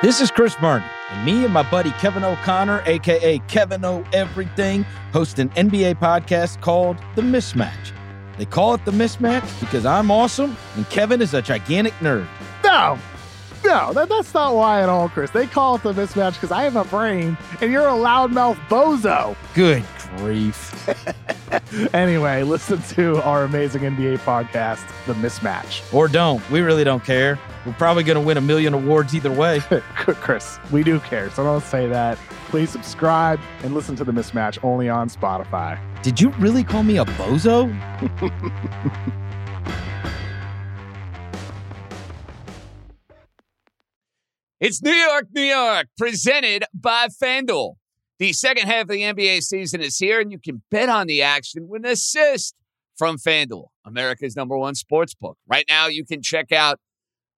This is Chris Vernon, and me and my buddy Kevin O'Connor, aka Kevin O Everything, host an NBA podcast called The Mismatch. They call it The Mismatch because I'm awesome and Kevin is a gigantic nerd. No, no, that, that's not why at all, Chris. They call it the mismatch because I have a brain and you're a loudmouth bozo. Good grief. anyway, listen to our amazing NBA podcast, The Mismatch. Or don't. We really don't care. We're probably going to win a million awards either way. Chris, we do care, so don't say that. Please subscribe and listen to The Mismatch only on Spotify. Did you really call me a bozo? It's New York, New York, presented by FanDuel. The second half of the NBA season is here, and you can bet on the action with an assist from FanDuel, America's number one sports book. Right now, you can check out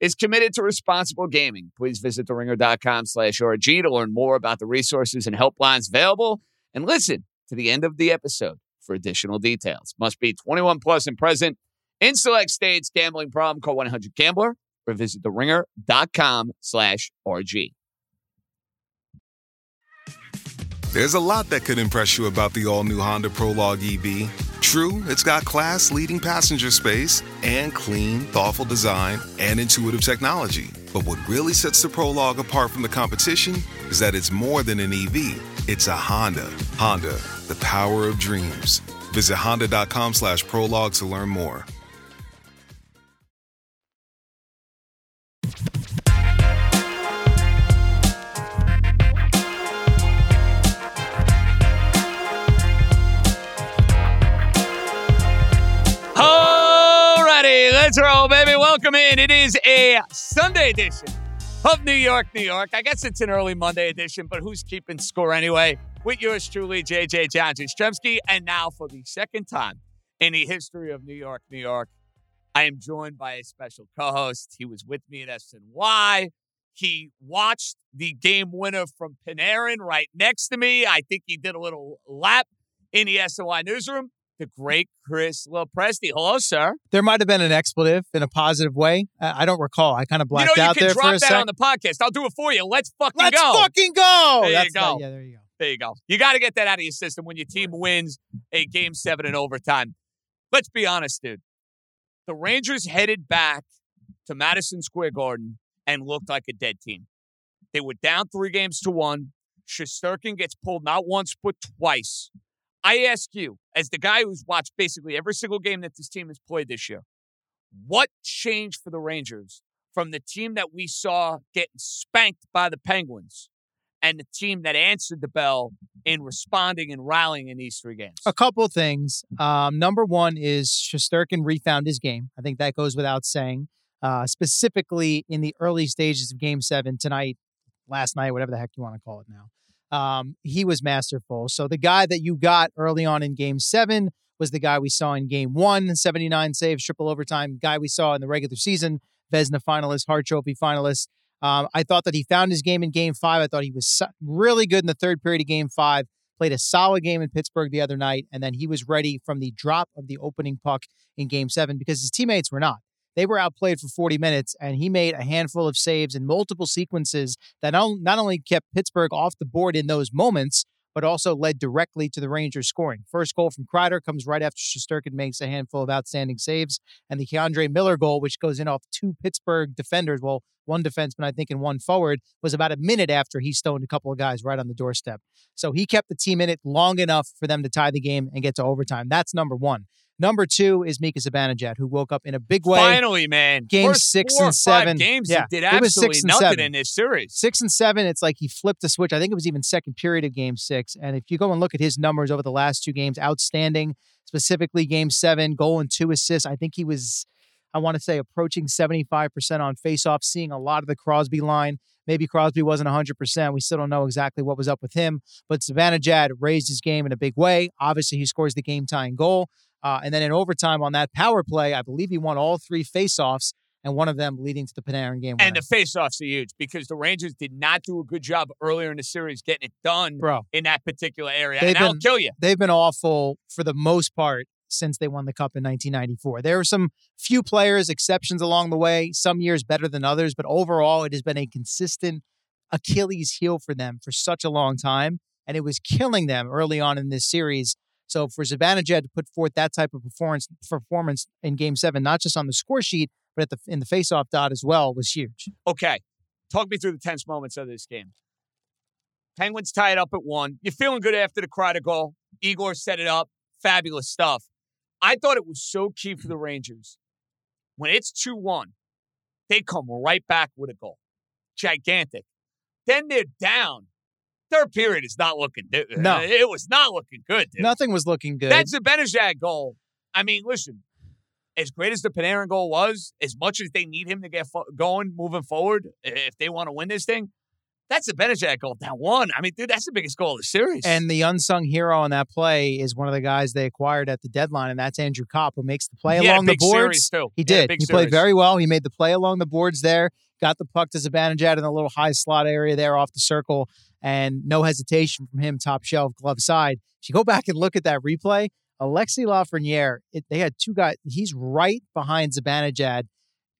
is committed to responsible gaming. Please visit theringer.com slash RG to learn more about the resources and helplines available and listen to the end of the episode for additional details. Must be 21 plus and present in select states. Gambling problem, call 1-800-GAMBLER or visit theringer.com slash RG. There's a lot that could impress you about the all-new Honda Prologue EV. True, it's got class-leading passenger space and clean, thoughtful design and intuitive technology. But what really sets the Prologue apart from the competition is that it's more than an EV. It's a Honda. Honda, the power of dreams. Visit honda.com slash prologue to learn more. Welcome in. It is a Sunday edition of New York, New York. I guess it's an early Monday edition, but who's keeping score anyway? With yours truly, JJ John Stremski. And now, for the second time in the history of New York, New York, I am joined by a special co host. He was with me at SNY. He watched the game winner from Panarin right next to me. I think he did a little lap in the SNY newsroom. The great Chris Lopresti. Hello, sir. There might have been an expletive in a positive way. I don't recall. I kind of blacked you know, you out can there drop for a that on the podcast. I'll do it for you. Let's fucking Let's go. fucking go. There you go. the- yeah, there you go. There you go. You got to get that out of your system when your team wins a game seven in overtime. Let's be honest, dude. The Rangers headed back to Madison Square Garden and looked like a dead team. They were down three games to one. Shesterkin gets pulled not once, but twice. I ask you, as the guy who's watched basically every single game that this team has played this year, what changed for the Rangers from the team that we saw getting spanked by the Penguins and the team that answered the bell in responding and rallying in these three games? A couple of things. Um, number one is Shesterkin refound his game. I think that goes without saying. Uh, specifically in the early stages of Game Seven tonight, last night, whatever the heck you want to call it now. Um, he was masterful. So the guy that you got early on in Game Seven was the guy we saw in Game One, 79 saves, triple overtime. Guy we saw in the regular season, Vezina finalist, Hart Trophy finalist. Um, I thought that he found his game in Game Five. I thought he was really good in the third period of Game Five played a solid game in Pittsburgh the other night, and then he was ready from the drop of the opening puck in game seven because his teammates were not. They were outplayed for 40 minutes, and he made a handful of saves in multiple sequences that not only kept Pittsburgh off the board in those moments, but also led directly to the Rangers scoring. First goal from Kreider comes right after Shesterkin makes a handful of outstanding saves, and the K'Andre Miller goal, which goes in off two Pittsburgh defenders, well, one defenseman, I think, and one forward, was about a minute after he stoned a couple of guys right on the doorstep. So he kept the team in it long enough for them to tie the game and get to overtime. That's number one. Number two is Mika Zibanejad, who woke up in a big way. Finally, man. Game First six and seven. games, Yeah, he did it was six and nothing seven. in this series. Six and seven, it's like he flipped the switch. I think it was even second period of game six. And if you go and look at his numbers over the last two games, outstanding, specifically game seven, goal and two assists. I think he was, I want to say, approaching 75% on faceoff, seeing a lot of the Crosby line, Maybe Crosby wasn't 100%. We still don't know exactly what was up with him. But Zibanejad raised his game in a big way. Obviously, he scores the game tying goal. Uh, and then in overtime on that power play, I believe he won all three faceoffs and one of them leading to the Panarin game. And the faceoffs are huge because the Rangers did not do a good job earlier in the series getting it done Bro, in that particular area. They've and been- kill you. they've been awful for the most part since they won the cup in 1994. There are some few players, exceptions along the way, some years better than others, but overall, it has been a consistent Achilles heel for them for such a long time. And it was killing them early on in this series. So for Zibanejad to put forth that type of performance performance in game seven, not just on the score sheet, but at the in the faceoff dot as well, was huge. Okay. Talk me through the tense moments of this game. Penguins tied up at one. You're feeling good after the Kreider goal. Igor set it up. Fabulous stuff. I thought it was so key for the Rangers. When it's 2 1, they come right back with a goal. Gigantic. Then they're down. Third period is not looking good. Uh, no. It was not looking good. Dude. Nothing was looking good. That's a Zibanejad goal. I mean, listen, as great as the Panarin goal was, as much as they need him to get fo- going moving forward, if they want to win this thing, that's a Zibanejad goal. That one, I mean, dude, that's the biggest goal of the series. And the unsung hero on that play is one of the guys they acquired at the deadline, and that's Andrew Copp, who makes the play He along the boards. series, too. He He did. He played very well. He made the play along the boards there, got the puck to Zibanejad in the little high slot area there off the circle, and no hesitation from him, top shelf, glove side. If you go back and look at that replay, Alexis Lafreniere, it, they had two guys. He's right behind Zibanejad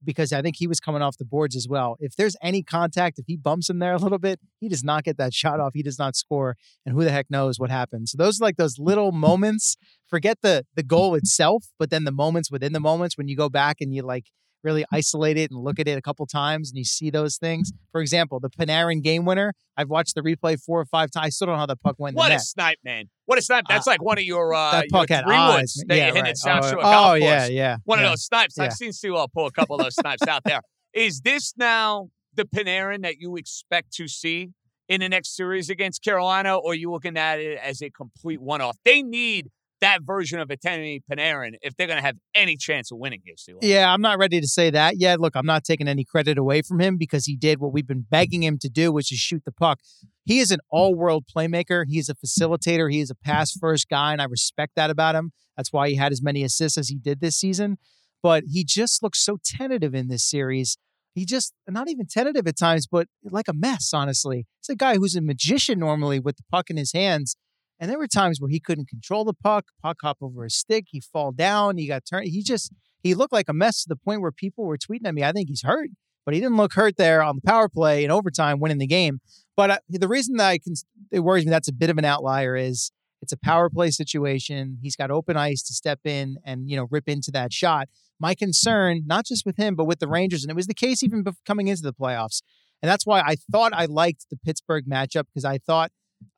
because I think he was coming off the boards as well. If there's any contact, if he bumps him there a little bit, he does not get that shot off. He does not score, and who the heck knows what happens. So those are like those little moments. Forget the the goal itself, but then the moments within the moments when you go back and you like really isolate it and look at it a couple times and you see those things. For example, the Panarin game winner. I've watched the replay four or five times. I still don't know how the puck went what a net. snipe, man. What a snipe. That's like one of your, uh, that puck your had three eyes. woods that yeah, you hit right. oh, oh, Golf yeah, Course. yeah. One yeah. of those snipes. Yeah. I've seen Sewell pull a couple of those snipes out there. Is this now the Panarin that you expect to see in the next series against Carolina, or are you looking at it as a complete one off? They need that version of Artemi Panarin if they're going to have any chance of winning Sewell. Yeah, I'm not ready to say that yet. Look, I'm not taking any credit away from him because he did what we've been begging him to do, which is shoot the puck. He is an all world playmaker. He's a facilitator. He is a pass first guy, and I respect that about him. That's why he had as many assists as he did this season. But he just looks so tentative in this series. He just, not even tentative at times, but like a mess, honestly. It's a guy who's a magician normally with the puck in his hands. And there were times where he couldn't control the puck, puck hop over his stick, he fall down, he got turned. He just, he looked like a mess to the point where people were tweeting at me, I think he's hurt, but he didn't look hurt there on the power play in overtime, winning the game. But uh, the reason that I can, it worries me that's a bit of an outlier is it's a power play situation. He's got open ice to step in and, you know, rip into that shot. My concern, not just with him, but with the Rangers, and it was the case even coming into the playoffs. And that's why I thought I liked the Pittsburgh matchup because I thought,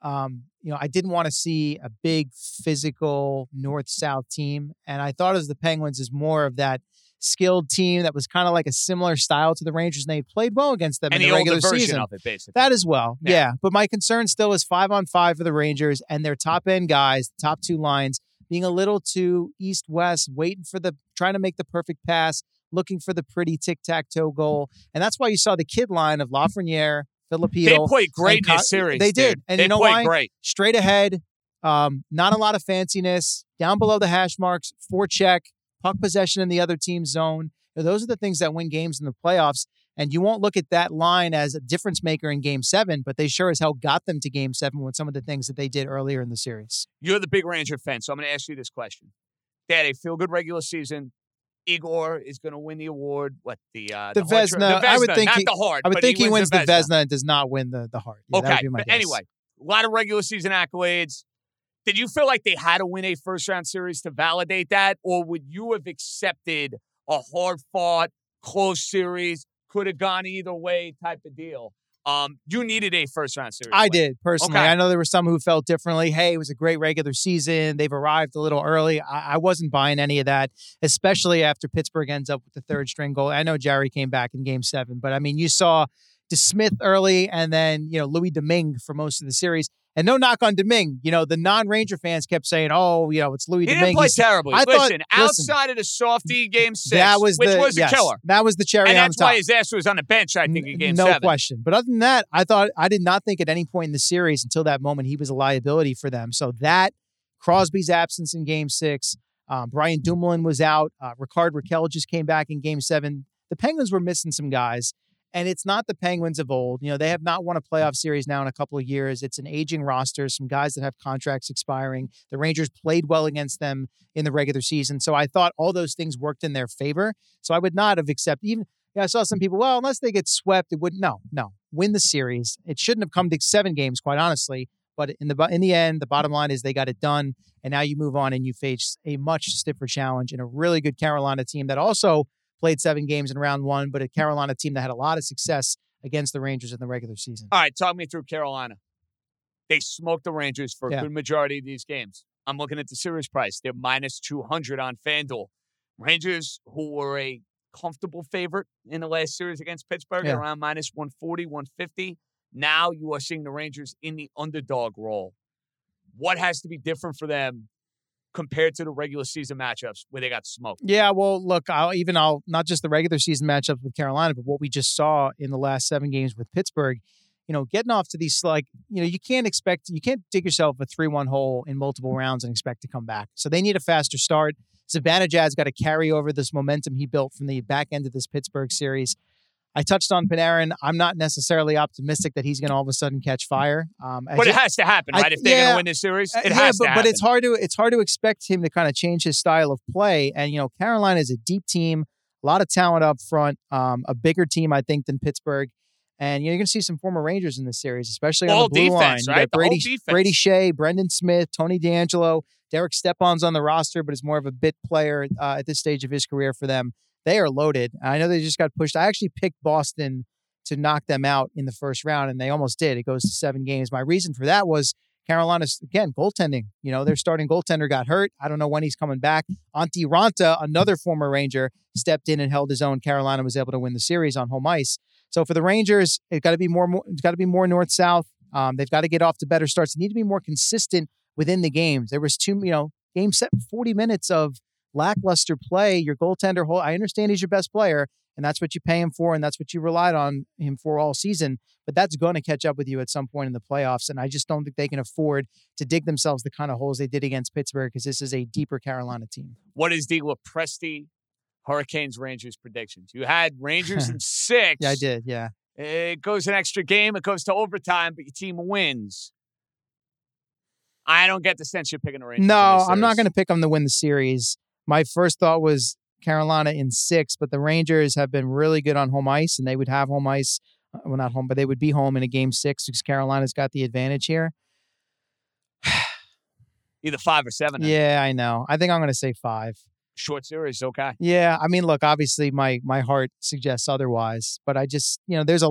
um, you know, I didn't want to see a big physical north south team. And I thought as the Penguins is more of that skilled team that was kind of like a similar style to the Rangers. And they played well against them And in the regular version season. of it, basically. That as well. Yeah. Yeah. But my concern still is five on five for the Rangers and their top end guys, top two lines, being a little too east west, waiting for the trying to make the perfect pass, looking for the pretty tic tac toe goal. And that's why you saw the kid line of Lafreniere, they Filipino, played great in this series. they did. dude. And they you know played why? great. straight ahead, um, not a lot of fanciness, down below the hash marks, forecheck, puck possession in the other team's zone. Those are the things that win games in the playoffs. And you won't look at that line as a difference maker in game seven, but they sure as hell got them to game seven with some of the things that they did earlier in the series. You're the big Ranger fan, so I'm going to ask you this question. They had a feel good regular season. Igor is going to win the award. What the uh, The Vesna? Vezina, the I would think not he- the. I would think he, wins the Vezina. Vesna and does not win the, the Hart. Yeah, that okay, would be my but guess. anyway, a lot of regular season accolades. Did you feel like they had to win a first round series to validate that, or would you have accepted a hard fought, close series, could have gone either way type of deal? Um, you needed a first round series. I win. did personally. Okay. I know there were some who felt differently. Hey, it was a great regular season. They've arrived a little early. I, I wasn't buying any of that, especially after Pittsburgh ends up with the third string goal. I know Jarry came back in game seven, but I mean, you saw DeSmith early and then, you know, Louis Domingue for most of the series. And no knock on Domingue. You know, the non-Ranger fans kept saying, "Oh, you know, it's Louis He Domingue." didn't play He's- terribly. I thought- listen, listen. outside of the softy game six, that was which the was a killer. That was the cherry And on that's top. why his ass was on the bench, I think, in game no seven. question. But other than that, I thought I did not think at any point in the series until that moment he was a liability for them. So that Crosby's absence in Game Six, um, Brian Dumoulin was out. Uh, Rickard Rakell just came back in Game Seven. The Penguins were missing some guys, and it's not the Penguins of old. You know they have not won a playoff series now in a couple of years. It's an aging roster, some guys that have contracts expiring. The Rangers played well against them in the regular season, so I thought all those things worked in their favor. So I would not have accepted even. I saw some people. Well, unless they get swept, it wouldn't no, no. Win the series. It shouldn't have come to seven games, quite honestly. But in the in the end, the bottom line is they got it done, and now you move on and you face a much stiffer challenge and a really good Carolina team that also played seven games in round one, but a Carolina team that had a lot of success against the Rangers in the regular season. All right, talk me through Carolina. They smoked the Rangers for a Yeah. good majority of these games. I'm looking at the series price. They're minus 200 on FanDuel. Rangers, who were a comfortable favorite in the last series against Pittsburgh, Yeah. around minus 140, 150. Now you are seeing the Rangers in the underdog role. What has to be different for them compared to the regular season matchups where they got smoked? Yeah, well, look, I'll even I'll not just the regular season matchups with Carolina, but what we just saw in the last seven games with Pittsburgh. You know, getting off to these like, you know, you can't expect you can't dig yourself a three-one hole in multiple rounds and expect to come back. So they need a faster start. Zibanejad's got to carry over this momentum he built from the back end of this Pittsburgh series. I touched on Panarin. I'm not necessarily optimistic that he's going to all of a sudden catch fire. Um, But it has to happen, I- right? if they're going to win this series, uh, it yeah, has but, to but it's hard to it's hard to expect him to kind of change his style of play. And you know, Carolina is a deep team, a lot of talent up front, um, a bigger team I think than Pittsburgh. And you know, you're going to see some former Rangers in this series, especially on the blue defense, line. You right? got The whole Brady. Brady Skjei, Brendan Smith, Tony DeAngelo, Derek Stepan's on the roster, but is more of a bit player uh, at this stage of his career for them. They are loaded. I know they just got pushed. I actually picked Boston to knock them out in the first round, and they almost did. It goes to seven games. My reason for that was Carolina's again goaltending. You know, their starting goaltender got hurt. I don't know when he's coming back. Antti Raanta, another former Ranger, stepped in and held his own. Carolina was able to win the series on home ice. So for the Rangers, it's got to be more. more it's got to be more north south. Um, they've got to get off to better starts. They need to be more consistent within the games. There was two, you know, game set forty minutes of lackluster play. Your goaltender, hold. I understand he's your best player, and that's what you pay him for, and that's what you relied on him for all season. But that's going to catch up with you at some point in the playoffs, and I just don't think they can afford to dig themselves the kind of holes they did against Pittsburgh because this is a deeper Carolina team. what is the Lopresti Hurricanes Rangers predictions? You had Rangers in six. Yeah, I did. Yeah. It goes an extra game. It goes to overtime, but your team wins. I don't get the sense you're picking the Rangers. No, I'm not going to pick them to win the series. My first thought was Carolina in six, but the Rangers have been really good on home ice, and they would have home ice. uh, Well, not home, but they would be home in a game six because Carolina's got the advantage here. either five or seven. Yeah, I know. I think I'm going to say five. Short series, okay. Yeah, I mean, look, obviously my my heart suggests otherwise, but I just, you know, there's a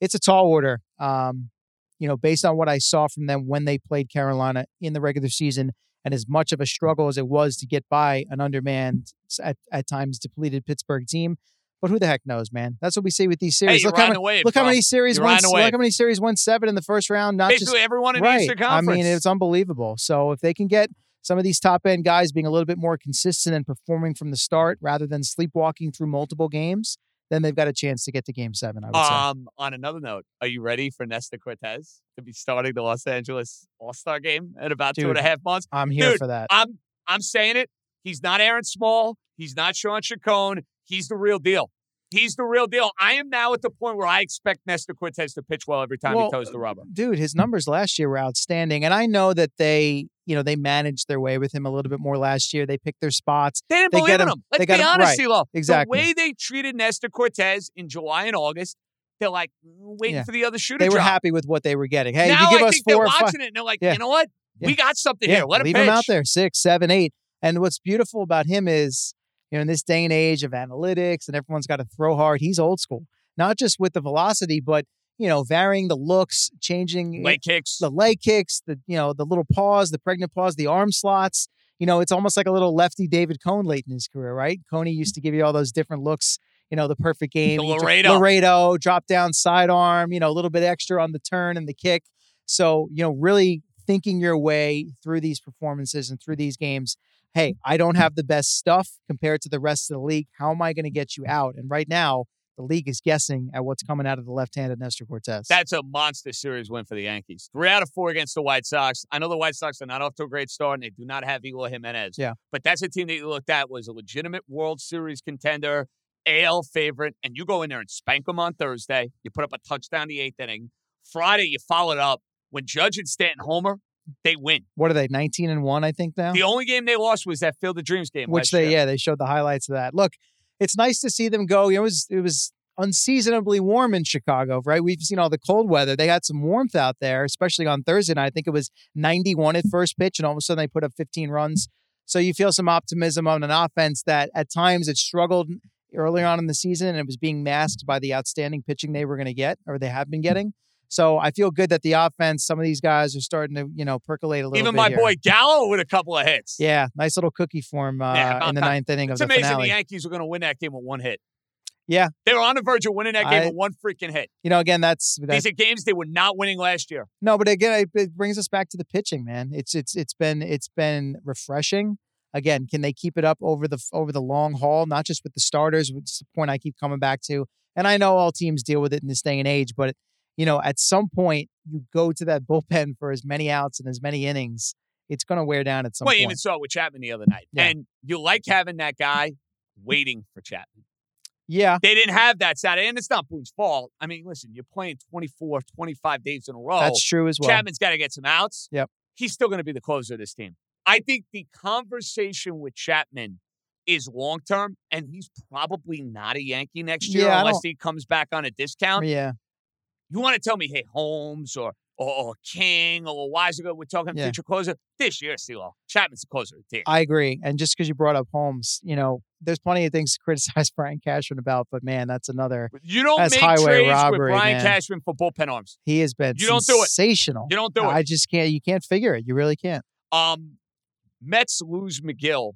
it's a tall order. Um, you know, based on what I saw from them when they played Carolina in the regular season and as much of a struggle as it was to get by an undermanned at, at times depleted Pittsburgh team. But who the heck knows, man? That's what we see with these series. you're look how, many- wave, look how many series You're won riding a wave. look how many series won seven in the first round. Not just Basically, everyone in right. Eastern I mean, it's unbelievable. So if they can get some of these top end guys being a little bit more consistent and performing from the start rather than sleepwalking through multiple games, then they've got a chance to get to game seven, I would say. Um, on another note, are you ready for Nestor Cortes to be starting the Los Angeles All Star game in about two and a Dude, half months? I'm here dude, for that. I'm I'm saying it. He's not Aaron Small. He's not Shawn Chacon. He's the real deal. He's the real deal. I am now at the point where I expect Nestor Cortes to pitch well every time Well, he toes uh, the rubber. Dude, his numbers last year were outstanding. And I know that they, you know, they managed their way with him a little bit more last year. They picked their spots. They didn't They believe in him- him. Let's be him- honest, right. CeeLo. Exactly. The way they treated Nestor Cortes in July and August, they're like mm, waiting Yeah. for the other shoe to They were drop. happy with what they were getting. Hey, now you give I us think they're four five, watching it and they're like, Yeah. you know what? Yeah. We got something here. Let him leave pitch. him out there six, seven, eight. And what's beautiful about him is, you know, in this day and age of analytics and everyone's got to throw hard, he's old school. Not just with the velocity, but you know, varying the looks, changing Leg kicks. the leg kicks, the you know, the little pause, the pregnant pause, the arm slots. You know, it's almost like a little lefty David Cone late in his career, right? Coney used to give you all those different looks. You know, the perfect game, The Laredo. Laredo, drop down sidearm. You know, a little bit extra on the turn and the kick. So, you know, really thinking your way through these performances and through these games. Hey, I don't have the best stuff compared to the rest of the league. How am I going to get you out? And right now, the league is guessing at what's coming out of the left-handed Nestor Cortes. That's a monster series win for the Yankees. Three out of four against the White Sox. I know the White Sox are not off to a great start, and they do not have Eloy Jimenez. Yeah. But that's a team that you looked at was a legitimate World Series contender, AL favorite, and you go in there and spank them on Thursday. You put up a touchdown the eighth inning. Friday, you followed up. When Judge and Stanton homer, they win. what are they? 19 and 1, I think now. The only game they lost was that Field of Dreams game. which they year. yeah they showed the highlights of that. Look, it's nice to see them go. It was it was unseasonably warm in Chicago, right? We've seen all the cold weather. They had some warmth out there, especially on Thursday night. I think it was 91 at first pitch, and all of a sudden they put up 15 runs. So you feel some optimism on an offense that at times it struggled earlier on in the season and it was being masked by the outstanding pitching they were going to get or they have been getting. So I feel good that the offense, some of these guys are starting to, you know, percolate a little Even my here. boy Gallo with a couple of hits. Yeah, nice little cookie form uh, Yeah, in the ninth inning It's of the amazing finale. the Yankees were going to win that game with one hit. Yeah. They were on the verge of winning that game I- with one freaking hit. You know, again, that's, that's These are games they were not winning last year. no, but again, it, it brings us back to the pitching, man. It's it's it's been it's been refreshing. Again, can they keep it up over the over the long haul? Not just with the starters, which is the point I keep coming back to. And I know all teams deal with it in this day and age, but you know, at some point, you go to that bullpen for as many outs and as many innings. It's going to wear down at some point. well, you even saw it with Chapman the other night. Yeah. And you like having that guy waiting for Chapman. yeah, They didn't have that Saturday, and it's not Boone's fault. I mean, listen, you're playing 24, 25 days in a row. that's true as well. Chapman's got to get some outs. Yep. He's still going to be the closer of this team. I think the conversation with Chapman is long term, and he's probably not a Yankee next year Yeah, unless he comes back on a discount. yeah, You want to tell me, hey, Holmes or or, or King or Weisiger, we're talking Yeah. future closer this year, CeeLo. Chapman's the closer. I agree. And just because you brought up Holmes, you know, there's plenty of things to criticize Brian Cashman about, but man, that's another. you don't That's make highway trades robbery, with Brian man. Cashman for bullpen arms. He has been You don't do it. sensational. You don't do it. I just can't. You can't figure it. You really can't. Um, Mets lose Megill.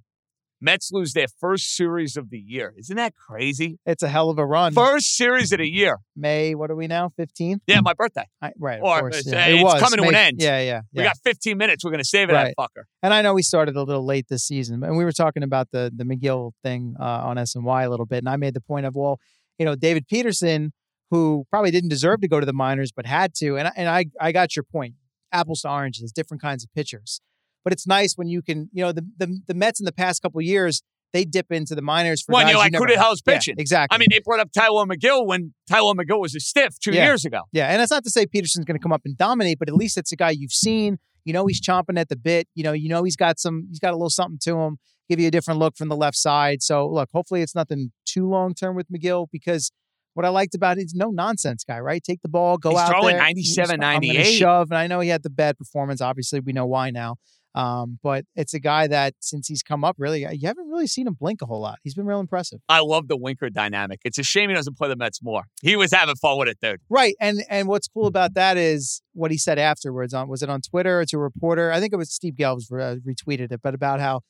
Mets lose their first series of the year. Isn't that crazy? It's a hell of a run. First series of the year. May, what are we now? 15? Yeah, my birthday. I, right. Of Or course. it's, yeah. uh, it it's was. coming to an end. Yeah, yeah. We yeah. got 15 minutes. We're going to save it, Right. that fucker. And I know we started a little late this season, and we were talking about the the Megill thing uh, on SNY a little bit, and I made the point of, well, you know, David Peterson, who probably didn't deserve to go to the minors but had to, and and I I got your point. Apples to oranges, different kinds of pitchers, but it's nice when you can, you know, the the, the Mets in the past couple of years they dip into the minors for Well, guys you're you like, who the hell's Yeah, pitching? exactly. I mean, they brought up Tylor Megill when Tylor Megill was a stiff two Yeah. years ago. Yeah, and that's not to say Peterson's going to come up and dominate, but at least it's a guy you've seen. You know he's chomping at the bit. You know, you know he's got some. He's got a little something to him. Give you a different look from the left side. So look, hopefully it's nothing too long term with Megill because what I liked about it is no nonsense guy, right? Take the ball, go He's out throwing there. 97, I'm 98. shove, and I know he had the bad performance. Obviously, we know why now. Um, but it's a guy that since he's come up, really, you haven't really seen him blink a whole lot. He's been real impressive. I love the Winker dynamic. It's a shame he doesn't play the Mets more. He was having fun with it, dude. Right, and and what's cool about that is what he said afterwards. On was it on Twitter or to a reporter? I think it was Steve Gelbs uh, retweeted it, but about how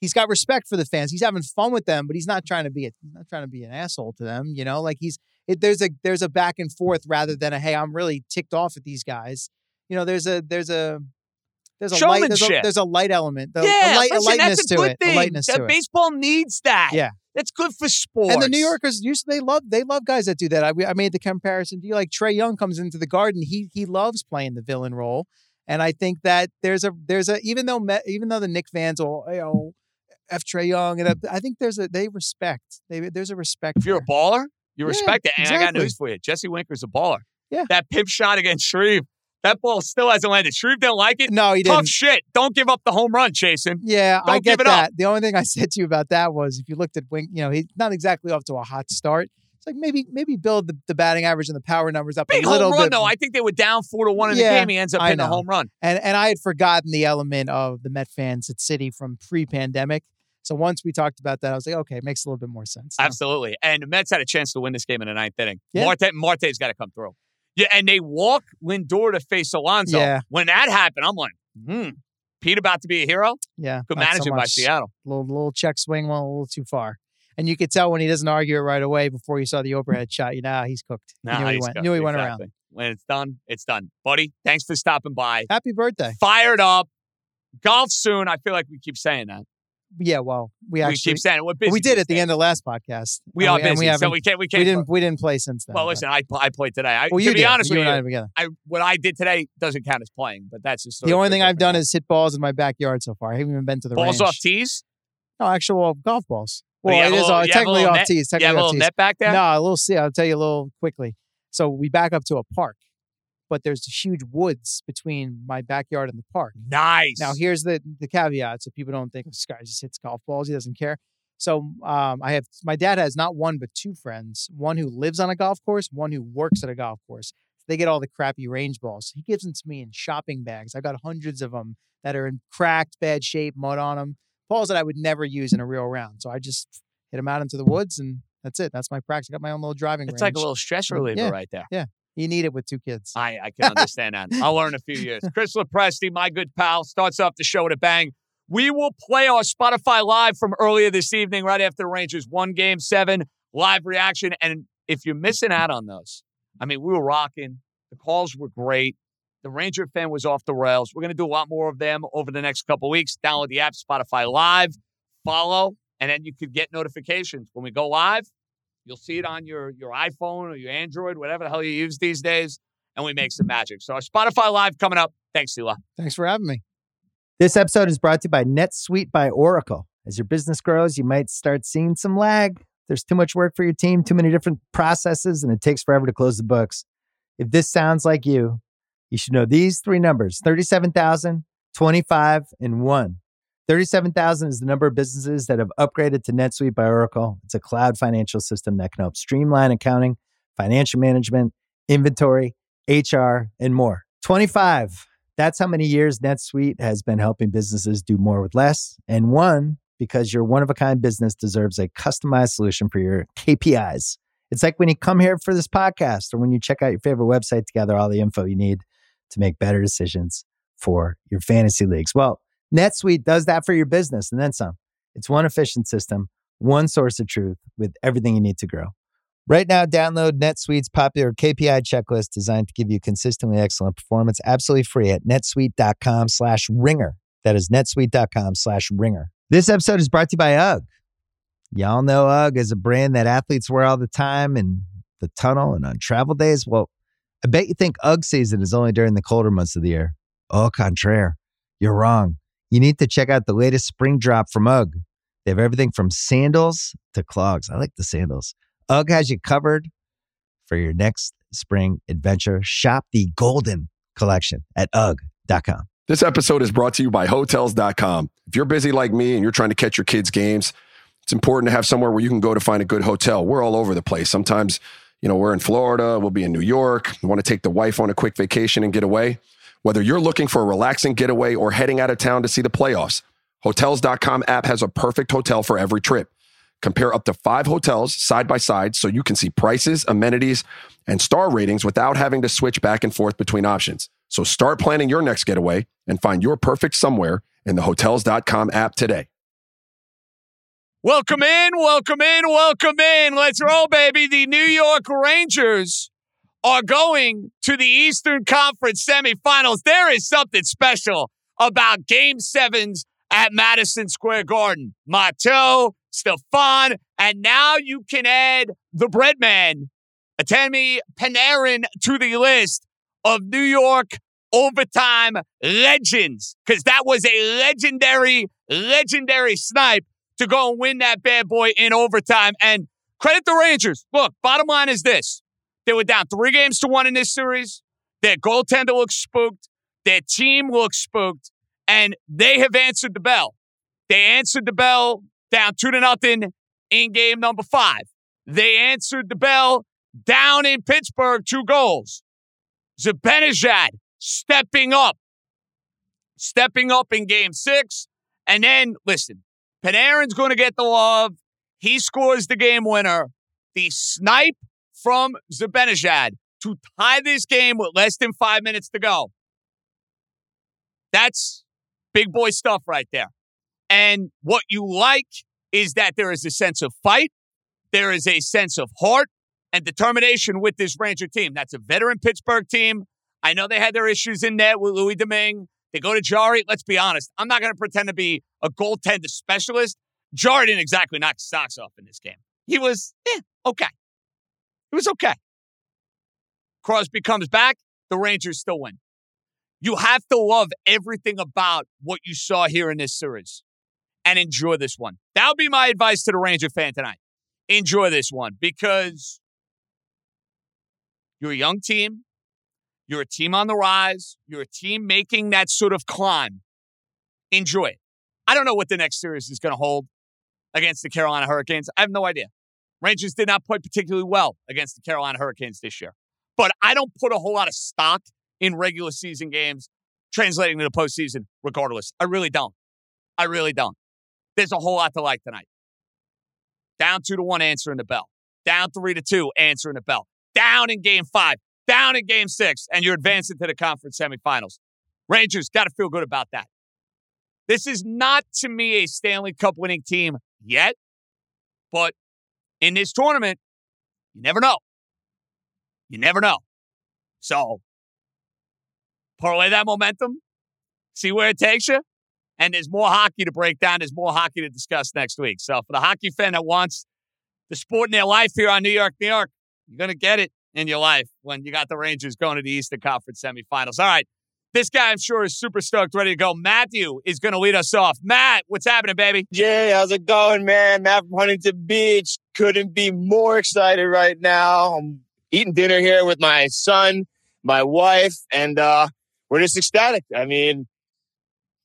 he's got respect for the fans. He's having fun with them, but he's not trying to be a, not trying to be an asshole to them. You know, like he's it, there's a there's a back and forth rather than a hey, I'm really ticked off at these guys. You know, there's a there's a there's a light there's a, there's a light element, the, yeah, a, light, a lightness that's a to good it, thing. a lightness that to it. baseball needs that. Yeah. That's good for sports. And the New Yorkers usually they love they love guys that do that. I, I made the comparison to you like Trae Young comes into the Garden. He he loves playing the villain role, and I think that there's a there's a even though even though the Knick fans will you know f Trae Young and I think there's a they respect they there's a respect. If you're a baller, you Yeah, respect it. And I got exactly. news for you. Jesse Winker's a baller. Yeah. That pimp shot against Shreve, that ball still hasn't landed. Shreve didn't like it. no, he Tough didn't. Tough shit. Don't give up the home run, Jason. Yeah, I Don't get give it up. that. The only thing I said to you about that was if you looked at Wink, you know, he's not exactly off to a hot start. It's like maybe maybe build the, the batting average and the power numbers up Big a little home run, bit. though. I think they were down four to one in Yeah, the game. He ends up I hitting a home run. And and I had forgotten the element of the Met fans at City from pre-pandemic. So once we talked about that, I was like, okay, it makes a little bit more sense. now. Absolutely. And the Mets had a chance to win this game in the ninth inning. Yeah. Marte, Marte's got to come through. Yeah, and they walk Lindor to face Alonso. Yeah. When that happened, I'm like, hmm, Pete about to be a hero? Yeah, Good not so management by. Seattle. Little little check swing went a little too far, and you could tell when he doesn't argue it right away before you saw the overhead shot. You know, he's cooked. Nah, you knew he he's went. Knew he went around. when it's done, it's done. Buddy, thanks for stopping by. Happy birthday. Fired up. Golf soon. I feel like we keep saying that. Yeah, well, we We, actually keep saying it. We're busy. we did at the days. end of last podcast. We are and busy, We, so we can't. We can't. we didn't we didn't play since then. Well, listen, I I played today. I, well, to you be did. honest you with and I you, together. I what I did today doesn't count as playing, but that's the. The only thing I've done is hit balls in my backyard so far. I haven't even been to the balls range. off tees. No, actual golf balls. Well, Well, you have it is all, you have a technically off net- tees. You have Technically a little net back there. No, a little see. I'll tell you a little quickly. So we back up to a park, but there's huge woods between my backyard and the park. Nice. Now here's the the caveat, so people don't think this guy just hits golf balls. He doesn't care. So um, I have my dad has not one but two friends. One who lives on a golf course, one who works at a golf course. They get all the crappy range balls. He gives them to me in shopping bags. I've got hundreds of them that are in cracked, bad shape, mud on them. Balls that I would never use in a real round. So I just hit them out into the woods, and that's it. That's my practice. I got my own little driving it's range. like a little stress reliever Yeah. right there. You need it with two kids. I, I can understand that. I'll learn in a few years. Chris Lopresti, my good pal, starts off the show with a bang. We will play our Spotify live from earlier this evening, right after the Rangers one game seven live reaction. And if you're missing out on those, I mean, we were rocking. The calls were great. The Ranger fan was off the rails. We're going to do a lot more of them over the next couple weeks. Download the app, Spotify Live, follow, and then you could get notifications when we go live. You'll see it on your your iPhone or your Android, whatever the hell you use these days and we make some magic. So our Spotify Live coming up. Thanks, Sila. Thanks for having me. This episode is brought to you by NetSuite by Oracle. As your business grows, you might start seeing some lag. There's too much work for your team, too many different processes, and it takes forever to close the books. If this sounds like you, you should know these three numbers 37,000, 25, and 1. 37,000 is the number of businesses that have upgraded to NetSuite by Oracle. It's a cloud financial system that can help streamline accounting, financial management, inventory, HR, and more. 25. That's how many years NetSuite has been helping businesses do more with less. And one, because your one of a kind business deserves a customized solution for your KPIs. It's like when you come here for this podcast or when you check out your favorite website to gather all the info you need to make better decisions for your fantasy leagues. Well, NetSuite does that for your business and then some. It's one efficient system, one source of truth with everything you need to grow. Right now, download NetSuite's popular KPI checklist designed to give you consistently excellent performance absolutely free at netsuite.com slash ringer. That is netsuite.com slash ringer. This episode is brought to you by UGG. Y'all know UGG is a brand that athletes wear all the time in the tunnel and on travel days. Well, I bet you think UGG season is only during the colder months of the year. Au contraire, you're wrong. You need to check out the latest spring drop from UGG. They have everything from sandals to clogs. I like the sandals. UGG has you covered for your next spring adventure. Shop the Golden Collection at UGG.com. This episode is brought to you by Hotels.com. If you're busy like me and you're trying to catch your kids' games, it's important to have somewhere where you can go to find a good hotel. We're all over the place. Sometimes, you know, we're in Florida, we'll be in New York, we want to take the wife on a quick vacation and get away. Whether you're looking for a relaxing getaway or heading out of town to see the playoffs, Hotels.com app has a perfect hotel for every trip. Compare up to five hotels side by side so you can see prices, amenities, and star ratings without having to switch back and forth between options. So start planning your next getaway and find your perfect somewhere in the Hotels.com app today. Welcome in, welcome in, welcome in. Let's roll, baby. The New York Rangers are going to the Eastern Conference semifinals. There is something special about game sevens at Madison Square Garden. Matteau, Stefan, and now you can add the Breadman, Artemi Panarin, to the list of New York overtime legends because that was a legendary, legendary snipe to go and win that bad boy in overtime. And credit the Rangers. Look, bottom line is this they were down three games to one in this series. Their goaltender looks spooked, their team looks spooked, and they have answered the bell. They answered the bell down two to nothing in game number five. They answered the bell down in Pittsburgh, two goals. Zibanejad stepping up, stepping up in game six. And then, listen, Panarin's going to get the love. He scores the game winner. The snipe from Zibanejad to tie this game with less than five minutes to go. That's big boy stuff right there. And what you like is that there is a sense of fight. There is a sense of heart. and determination with this Ranger team. That's a veteran Pittsburgh team. I know they had their issues in net with Louis Domingue. They go to Jarry. Let's be honest. I'm not going to pretend to be a goaltender specialist. Jarry didn't exactly knock socks off in this game. He was, eh, okay. It was okay. Crosby comes back. The Rangers still win. You have to love everything about what you saw here in this series and enjoy this one. That would be my advice to the Ranger fan tonight. Enjoy this one because you're a young team. You're a team on the rise. You're a team making that sort of climb. Enjoy it. I don't know what the next series is going to hold against the Carolina Hurricanes. I have no idea. Rangers did not play particularly well against the Carolina Hurricanes this year. But I don't put a whole lot of stock in regular season games translating to the postseason, regardless. I really don't. I really don't. There's a whole lot to like tonight. Down two to one, answering the bell. Down three to two, answering the bell. Down in game five, down in game six, and you're advancing to the conference semifinals. Rangers got to feel good about that. This is not to me a Stanley Cup winning team yet, but in this tournament, you never know. You never know. So, parlay that momentum, see where it takes you. And there's more hockey to break down. There's more hockey to discuss next week. So, for the hockey fan that wants the sport in their life here on New York, New York, you're going to get it in your life when you got the Rangers going to the Eastern Conference semifinals. All right. This guy, I'm sure, is super stoked, ready to go. Matthew is going to lead us off. Matt, what's happening, baby? Jay, how's it going, man? Matt from Huntington Beach. Couldn't be more excited right now. I'm eating dinner here with my son, my wife, and uh, we're just ecstatic. I mean,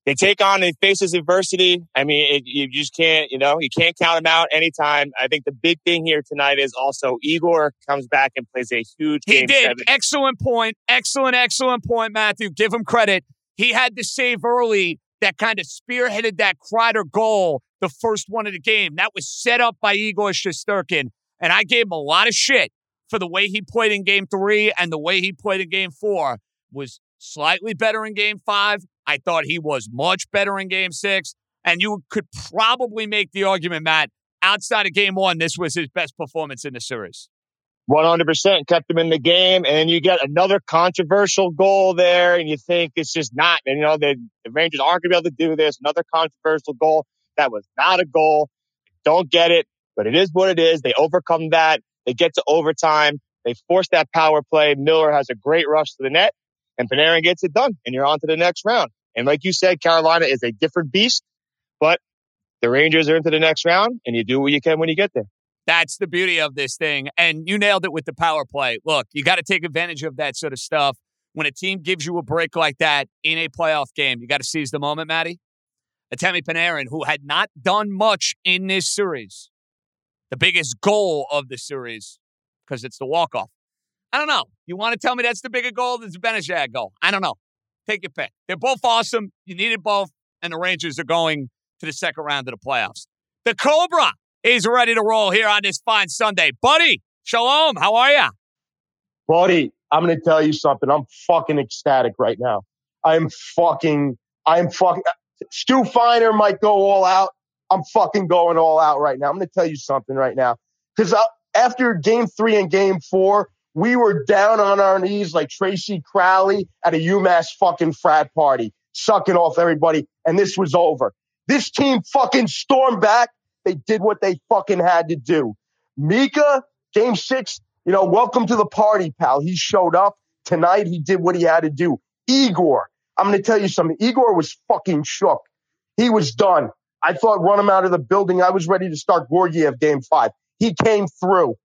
they take on and faces adversity. I mean, it, you just can't, you know, you can't count them out anytime. I think the big thing here tonight is also Igor comes back and plays a huge He did. seven. Excellent point. Excellent, excellent point, Matthew. Give him credit. He had to save early that kind of spearheaded that Kreider goal, the first one of the game. That was set up by Igor Shesterkin. And I gave him a lot of shit for the way he played in game three and the way he played in game four. Was slightly better in game five. I thought he was much better in game six. And you could probably make the argument, Matt, outside of game one, this was his best performance in the series. 100% kept him in the game. And then you get another controversial goal there, and you think it's just not, and you know, the, the Rangers aren't going to be able to do this. Another controversial goal. That was not a goal. Don't get it, but it is what it is. They overcome that. They get to overtime. They force that power play. Miller has a great rush to the net, and Panarin gets it done, and you're on to the next round. And like you said, Carolina is a different beast, but the Rangers are into the next round, and you do what you can when you get there. That's the beauty of this thing. And you nailed it with the power play. Look, you got to take advantage of that sort of stuff. When a team gives you a break like that in a playoff game, you got to seize the moment, Matty. Artemi Panarin, who had not done much in this series, the biggest goal of the series, because it's the walk-off. I don't know. You want to tell me that's the bigger goal than the Zibanejad goal? I don't know. Take your pick. They're both awesome. You needed both, and the Rangers are going to the second round of the playoffs. The Cobra is ready to roll here on this fine Sunday. Buddy, shalom. How are you? Buddy, I'm going to tell you something. I'm fucking ecstatic right now. I'm fucking, I'm fucking, Stu Feiner might go all out. I'm fucking going all out right now. I'm going to tell you something right now. Cause uh, after game three and game four, we were down on our knees like Tracy Crowley at a UMass fucking frat party, sucking off everybody. And this was over. This team fucking stormed back. They did what they fucking had to do. Mika, game six, you know, welcome to the party, pal. He showed up tonight. He did what he had to do. Igor, I'm going to tell you something. Igor was fucking shook. He was done. I thought run him out of the building. I was ready to start Georgiev game five. He came through.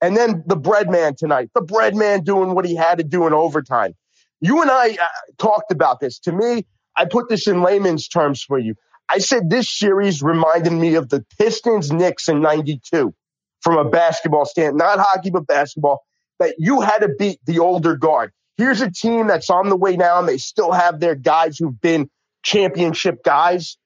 And then the bread man tonight, the bread man doing what he had to do in overtime. You and I uh, talked about this. To me, I put this in layman's terms for you. I said this series reminded me of the Pistons Knicks in 92 from a basketball stand, not hockey, but basketball, that you had to beat the older guard. Here's a team that's on the way down. And they still have their guys who've been championship guys.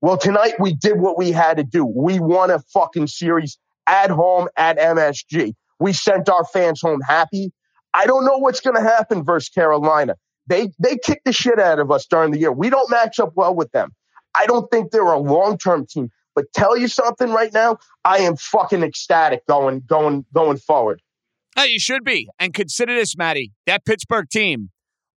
Well, tonight we did what we had to do. We won a fucking series at home at MSG. We sent our fans home happy. I don't know what's going to happen versus Carolina. They, they kick the shit out of us during the year. We don't match up well with them. I don't think they're a long-term team. But tell you something right now, I am fucking ecstatic going going going forward. You should be. And consider this, Maddie. That Pittsburgh team,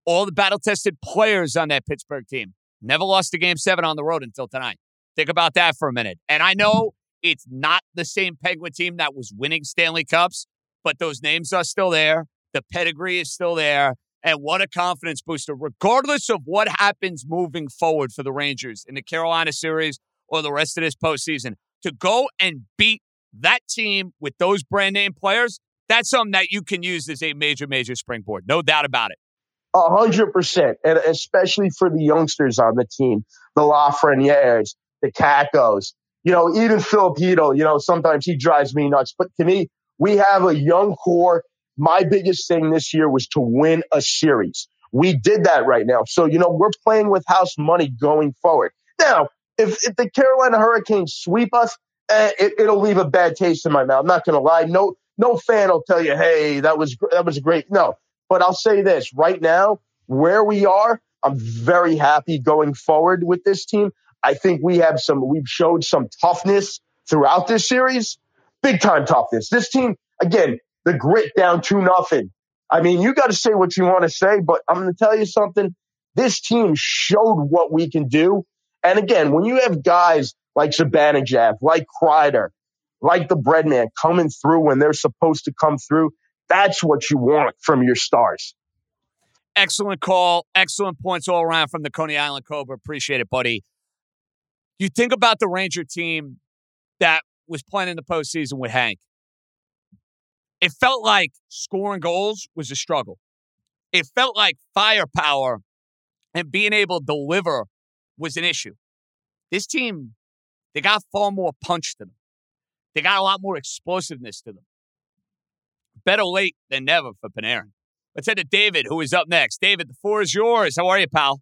all the battle tested players on that Pittsburgh team, never lost a game seven on the road until tonight. Think about that for a minute. And I know it's not the same Penguin team that was winning Stanley Cups, but those names are still there. The pedigree is still there. And what a confidence booster, regardless of what happens moving forward for the Rangers in the Carolina series or the rest of this postseason, to go and beat that team with those brand name players, that's something that you can use as a major, major springboard. No doubt about it. A hundred percent, and especially for the youngsters on the team, the Lafrenières, the Kakkos, you know, even Filipino, you know, sometimes he drives me nuts. But to me, we have a young core. My biggest thing this year was to win a series. We did that right now. So, you know, we're playing with house money going forward. Now, if, if the Carolina Hurricanes sweep us, eh, it, it'll leave a bad taste in my mouth. I'm not going to lie. No, no fan will tell you, hey, that was that was great. No, but I'll say this right now, where we are, I'm very happy going forward with this team. I think we have some, we've showed some toughness throughout this series, big time toughness. This team, again, the grit down to nothing. I mean, you got to say what you want to say, but I'm going to tell you something. This team showed what we can do. And again, when you have guys like Zibanejad, like Kreider, like the breadman coming through when they're supposed to come through, that's what you want from your stars. Excellent call. Excellent points all around from the Coney Island Cobra. Appreciate it, buddy. You think about the Ranger team that was playing in the postseason with Hank. It felt like scoring goals was a struggle. It felt like firepower and being able to deliver was an issue. This team, they got far more punch to them. They got a lot more explosiveness to them. Better late than never for Panarin. Let's head to David, who is up next. David, the floor is yours. How are you, pal?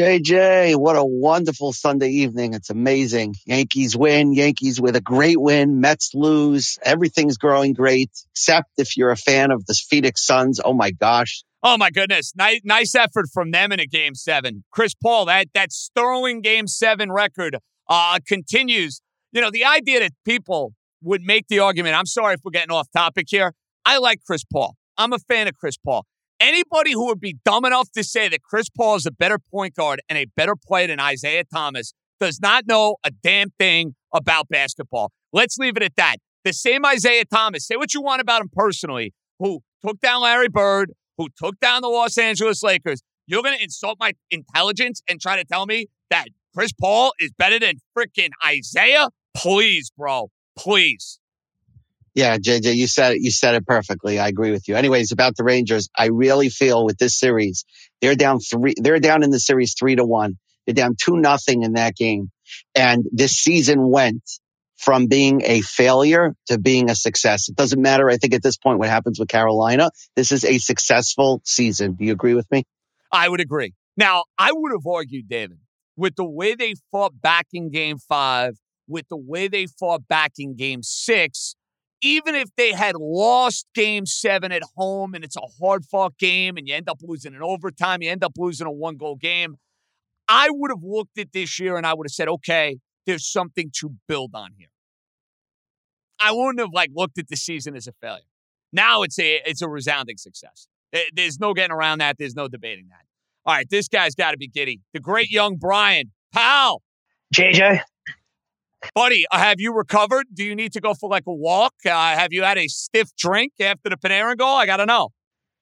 JJ, what a wonderful Sunday evening. It's amazing. Yankees win. Yankees with a great win. Mets lose. Everything's growing great, except if you're a fan of the Phoenix Suns. Oh my gosh. Oh my goodness. Nice, nice effort from them in a game seven. Chris Paul, that, that sterling game seven record uh, continues. You know, the idea that people would make the argument, I'm sorry if we're getting off topic here. I like Chris Paul. I'm a fan of Chris Paul. Anybody who would be dumb enough to say that Chris Paul is a better point guard and a better player than Isiah Thomas does not know a damn thing about basketball. Let's leave it at that. The same Isiah Thomas, say what you want about him personally, who took down Larry Bird, who took down the Los Angeles Lakers. You're going to insult my intelligence and try to tell me that Chris Paul is better than freaking Isiah? Please, bro. Please. Yeah, JJ, you said it. You said it perfectly. I agree with you. Anyways, about the Rangers, I really feel with this series, they're down three. They're down in the series three to one. They're down two nothing in that game, and this season went from being a failure to being a success. It doesn't matter. I think at this point, what happens with Carolina, this is a successful season. Do you agree with me? I would agree. Now, I would have argued, David, with the way they fought back in game five, with the way they fought back in game six, even if they had lost game seven at home and it's a hard fought game and you end up losing in overtime, you end up losing a one goal game, I would have looked at this year and I would have said, okay, there's something to build on here. I wouldn't have like looked at the season as a failure. Now it's a it's a resounding success. There's no getting around that. There's no debating that. All right, this guy's got to be giddy. The great young Brian, pal. JJ, Buddy, have you recovered? Do you need to go for like a walk? Uh, have you had a stiff drink after the Panarin goal? I got to know.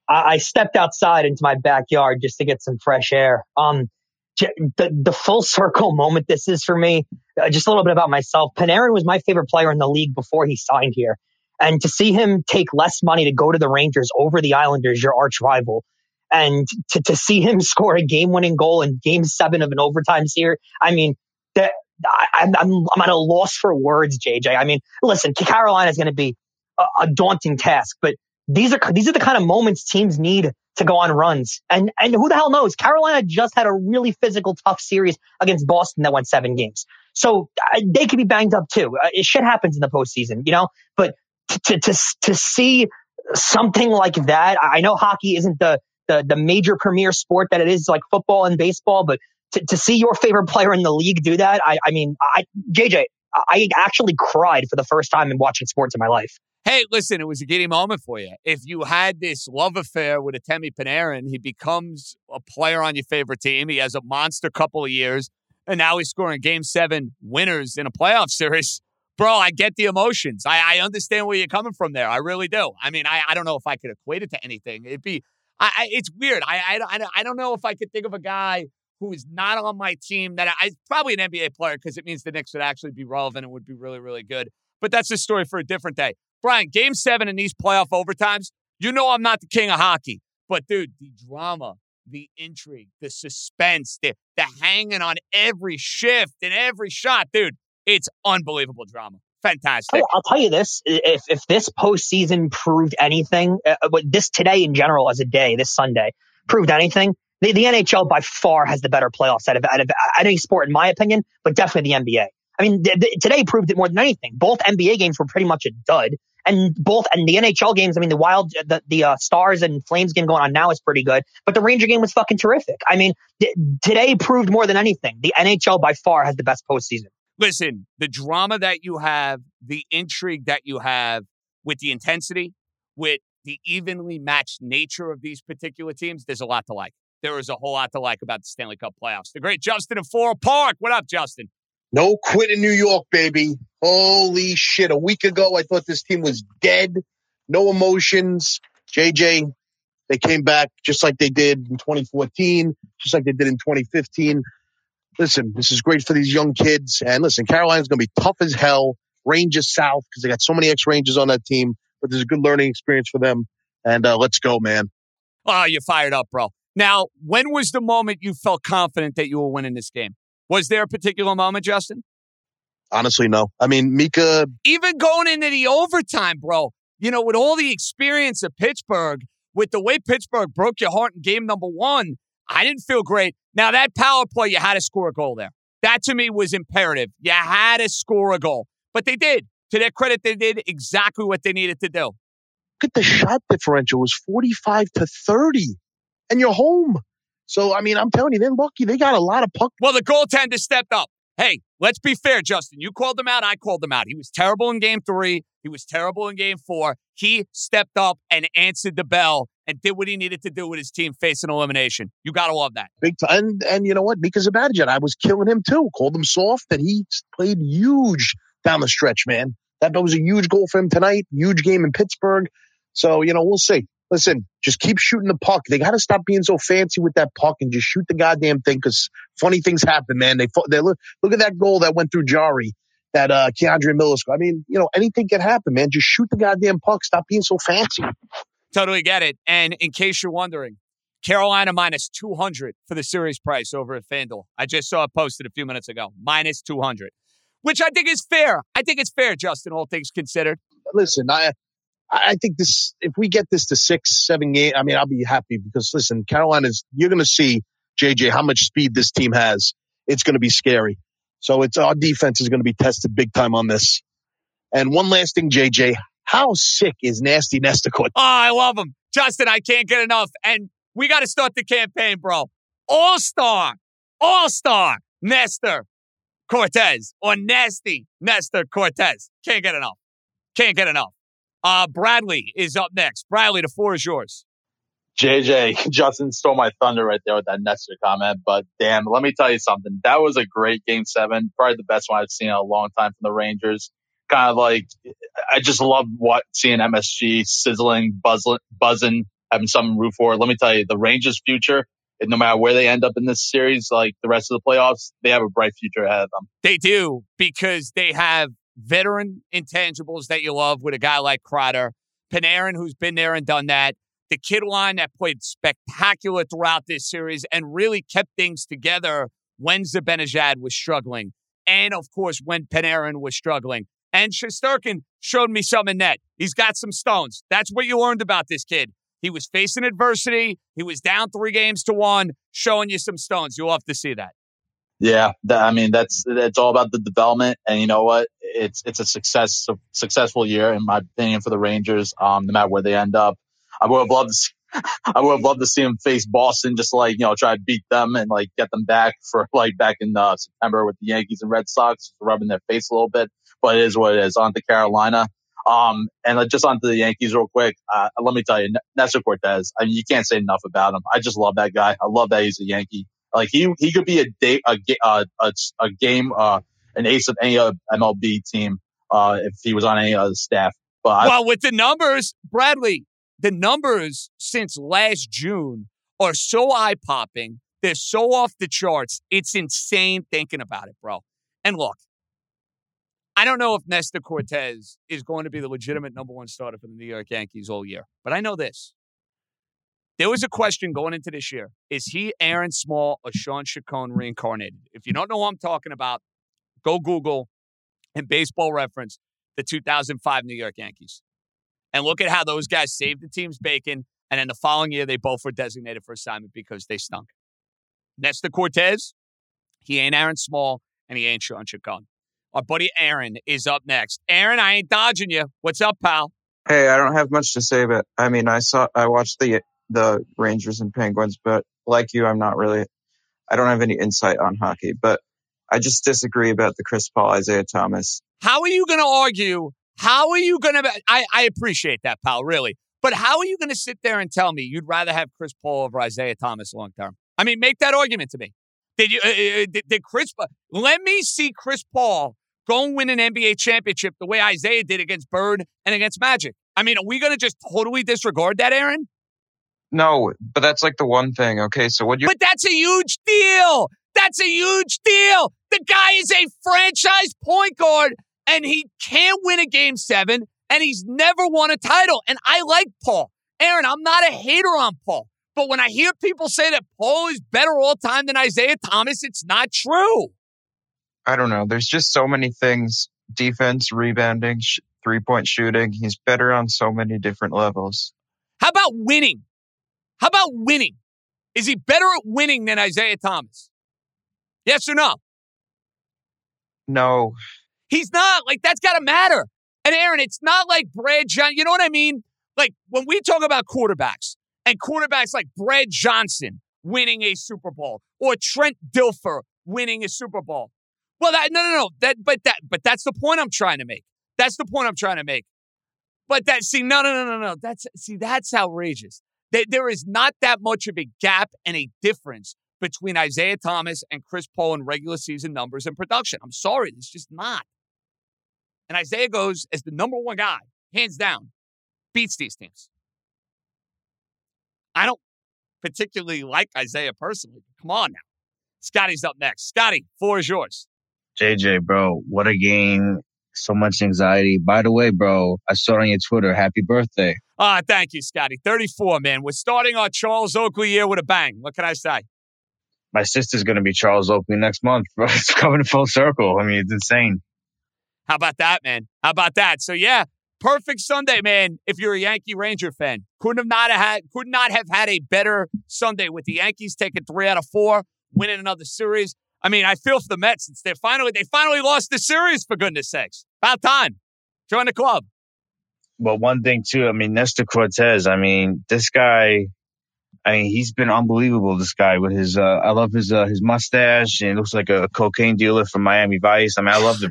I, I stepped outside into my backyard just to get some fresh air. Um, the the full circle moment this is for me. Uh, just a little bit about myself. Panarin was my favorite player in the league before he signed here, and to see him take less money to go to the Rangers over the Islanders, your arch rival, and to to see him score a game winning goal in Game Seven of an overtime series. I mean, that I, I'm, I'm at a loss for words, JJ. I mean, listen, Carolina is going to be a, a, daunting task, but these are these are the kind of moments teams need to go on runs. And and who the hell knows? Carolina just had a really physical, tough series against Boston that went seven games, so uh, they could be banged up too. Uh, shit happens in the postseason, you know. But to to to see something like that, I know hockey isn't the the, the major premier sport that it is like football and baseball, but to, to see your favorite player in the league do that, I, I mean, I, JJ, I actually cried for the first time in watching sports in my life. Hey, listen, it was a giddy moment for you. If you had this love affair with a Artemi Panarin, he becomes a player on your favorite team. He has a monster couple of years, and now he's scoring game seven winners in a playoff series. Bro, I get the emotions. I, I understand where you're coming from there. I really do. I mean, I, I don't know if I could equate it to anything. It'd be, I, I it's weird. I, I, I don't know if I could think of a guy who is not on my team that I probably an NBA player because it means the Knicks would actually be relevant and would be really, really good. But that's a story for a different day. Brian, game seven in these playoff overtimes, you know I'm not the king of hockey. But dude, the drama, the intrigue, the suspense, the, the hanging on every shift and every shot, dude, it's unbelievable drama. Fantastic. I'll tell you this: if if this postseason proved anything, uh, this today in general as a day, this Sunday proved anything, the, the NHL by far has the better playoffs out of, out of any sport, in my opinion, but definitely the NBA. I mean, th- th- today proved it more than anything. Both NBA games were pretty much a dud, and both and the NHL games. I mean, the Wild, the the uh, Stars and Flames game going on now is pretty good, but the Ranger game was fucking terrific. I mean, th- today proved more than anything. The NHL by far has the best postseason. Listen, the drama that you have, the intrigue that you have, with the intensity, with the evenly matched nature of these particular teams, there's a lot to like there is a whole lot to like about the Stanley Cup playoffs. The great Justin in Floral Park. What up, Justin? No quit in New York, baby. Holy shit. A week ago, I thought this team was dead. No emotions. JJ, they came back just like they did in 2014, just like they did in 2015. Listen, this is great for these young kids. And listen, Carolina's going to be tough as hell. Rangers South, because they got so many ex Rangers on that team, but there's a good learning experience for them. And uh, let's go, man. Oh, you're fired up, bro. Now, when was the moment you felt confident that you were winning this game? Was there a particular moment, Justin? Honestly, no. I mean, Mika. Even going into the overtime, bro, you know, with all the experience of Pittsburgh, with the way Pittsburgh broke your heart in game number one, I didn't feel great. Now, that power play, you had to score a goal there. That to me was imperative. You had to score a goal. But they did. To their credit, they did exactly what they needed to do. Look at the shot differential. It was 45 to 30 and you're home. So, I mean, I'm telling you, they're lucky. They got a lot of puck. Well, the goaltender stepped up. Hey, let's be fair, Justin. You called him out. I called him out. He was terrible in game three. He was terrible in game four. He stepped up and answered the bell and did what he needed to do with his team facing elimination. You got to love that. Big time. And, and you know what? Mika Zibanejad, I was killing him too. Called him soft, and he played huge down the stretch, man. That was a huge goal for him tonight. Huge game in Pittsburgh. So, you know, we'll see listen, just keep shooting the puck. They got to stop being so fancy with that puck and just shoot the goddamn thing because funny things happen, man. They, they look, look at that goal that went through Jarry, that uh, K'Andre Miller score. I mean, you know, anything can happen, man. Just shoot the goddamn puck. Stop being so fancy. Totally get it. And in case you're wondering, Carolina minus 200 for the series price over at FanDuel. I just saw it posted a few minutes ago. Minus 200, which I think is fair. I think it's fair, Justin, all things considered. Listen, I, I think this, if we get this to six, seven game, I mean, I'll be happy because listen, Carolina's, you're going to see JJ how much speed this team has. It's going to be scary. So it's our defense is going to be tested big time on this. And one last thing, JJ, how sick is Nasty Nestor Oh, I love him. Justin, I can't get enough. And we got to start the campaign, bro. All star, all star Nestor Cortes or Nasty Nestor Cortes. Can't get enough. Can't get enough. Uh, Bradley is up next. Bradley, the floor is yours. JJ, Justin stole my thunder right there with that Nestor comment, but damn, let me tell you something. That was a great game seven. Probably the best one I've seen in a long time from the Rangers. Kind of like, I just love what seeing MSG sizzling, buzzing, buzzing, having something to root for. Let me tell you, the Rangers future, no matter where they end up in this series, like the rest of the playoffs, they have a bright future ahead of them. They do because they have veteran intangibles that you love with a guy like Kreider, Panarin, who's been there and done that, the kid line that played spectacular throughout this series and really kept things together when Zibanejad was struggling, and of course when Panarin was struggling. And Shesterkin showed me some in net. He's got some stones. That's what you learned about this kid. He was facing adversity. He was down three games to one, showing you some stones. You'll have to see that. Yeah, that, I mean that's it's all about the development, and you know what? It's it's a success a successful year in my opinion for the Rangers. Um, no matter where they end up, I would have loved I would have loved to see them face Boston, just like you know, try to beat them and like get them back for like back in uh, September with the Yankees and Red Sox, rubbing their face a little bit. But it is what it is. On to Carolina. Um, and uh, just onto the Yankees real quick. Uh, let me tell you, Nestor Cortes. I mean, you can't say enough about him. I just love that guy. I love that he's a Yankee. Like he he could be a day a a, a, game uh an ace of any uh, MLB team uh if he was on any other staff. But well, with the numbers, Bradley, the numbers since last June are so eye popping. They're so off the charts. It's insane thinking about it, bro. And look, I don't know if Nestor Cortes is going to be the legitimate number one starter for the New York Yankees all year, but I know this. There was a question going into this year. Is he Aaron Small or Shawn Chacon reincarnated? If you don't know what I'm talking about, go Google and baseball reference the 2005 New York Yankees and look at how those guys saved the team's bacon. And then the following year, they both were designated for assignment because they stunk. Nestor Cortes, he ain't Aaron Small, and he ain't Shawn Chacon. Our buddy Aaron is up next. Aaron, I ain't dodging you. What's up, pal? Hey, I don't have much to say, but I mean, I saw, I watched the the Rangers and Penguins, but like you, I'm not really, I don't have any insight on hockey, but I just disagree about the Chris Paul, Isiah Thomas. How are you going to argue? How are you going to? I I appreciate that, pal, really. But how are you going to sit there and tell me you'd rather have Chris Paul over Isiah Thomas long term? I mean, make that argument to me. Did you? Uh, uh did, did Chris? Let me see Chris Paul go and win an NBA championship the way Isiah did against Bird and against Magic. I mean, are we going to just totally disregard that, Aaron? No, but that's like the one thing. Okay, so what you? But that's a huge deal. That's a huge deal. The guy is a franchise point guard, and he can't win a game seven, and he's never won a title. And I like Paul. Aaron, I'm not a hater on Paul. But when I hear people say that Paul is better all time than Isiah Thomas, it's not true. I don't know. There's just so many things defense, rebounding, sh- three point shooting. He's better on so many different levels. How about winning? How about winning? Is he better at winning than Isiah Thomas? Yes or no? No. He's not. Like, that's got to matter. And Aaron, it's not like Brad Johnson. You know what I mean? Like, when we talk about quarterbacks and quarterbacks like Brad Johnson winning a Super Bowl or Trent Dilfer winning a Super Bowl, well, that no, no, no. That, but that, but that's the point I'm trying to make. That's the point I'm trying to make. But that, see, no, no, no, no, no. That's see, that's outrageous. There is not that much of a gap and a difference between Isiah Thomas and Chris Paul in regular season numbers and production. I'm sorry, it's just not. And Isiah goes as the number one guy, hands down, beats these teams. I don't particularly like Isiah personally. Come on now. Scotty's up next. Scotty, floor is yours. JJ, bro, what a game. So much anxiety. By the way, bro, I saw it on your Twitter. Happy birthday. Ah, thank you, Scotty. 34, man. We're starting our Charles Oakley year with a bang. What can I say? My sister's going to be Charles Oakley next month, bro. It's coming full circle. I mean, it's insane. How about that, man? How about that? So, yeah, perfect Sunday, man. If you're a Yankee Ranger fan, couldn't have not had, could not have had a better Sunday with the Yankees taking three out of four, winning another series. I mean, I feel for the Mets since they finally they finally lost the series for goodness sakes. About time. Join the club. Well, one thing too, I mean, Nestor Cortes, I mean, this guy, I mean, he's been unbelievable. This guy with his, uh, I love his, uh, his mustache and looks like a cocaine dealer from Miami Vice. I mean, I love the.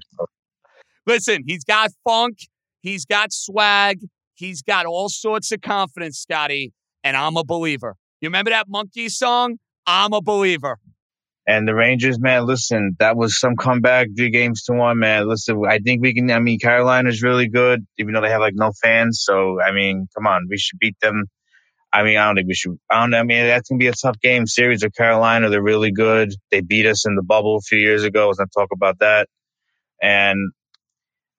Listen, he's got funk. He's got swag. He's got all sorts of confidence, Scotty. And I'm a believer. You remember that monkey song? I'm a believer. And the Rangers, man, listen, that was some comeback, three games to one, man. Listen, I think we can. I mean, Carolina's really good, even though they have like no fans. So, I mean, come on, we should beat them. I mean, I don't think we should. I don't. I mean, that's gonna be a tough game series with Carolina. They're really good. They beat us in the bubble a few years ago. Was gonna talk about that, and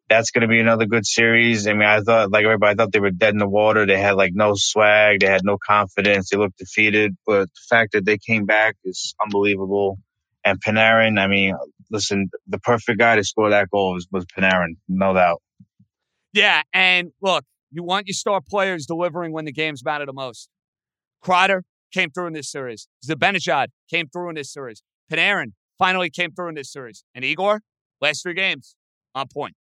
that's going to be another good series. I mean, I thought, like everybody, I thought they were dead in the water. They had like no swag. They had no confidence. They looked defeated. But the fact that they came back is unbelievable. And Panarin, I mean, listen, the perfect guy to score that goal was, was Panarin, no doubt. Yeah. And look, you want your star players delivering when the games matter the most. Kreider came through in this series. Zibanejad came through in this series. Panarin finally came through in this series. And Igor, last three games, on point.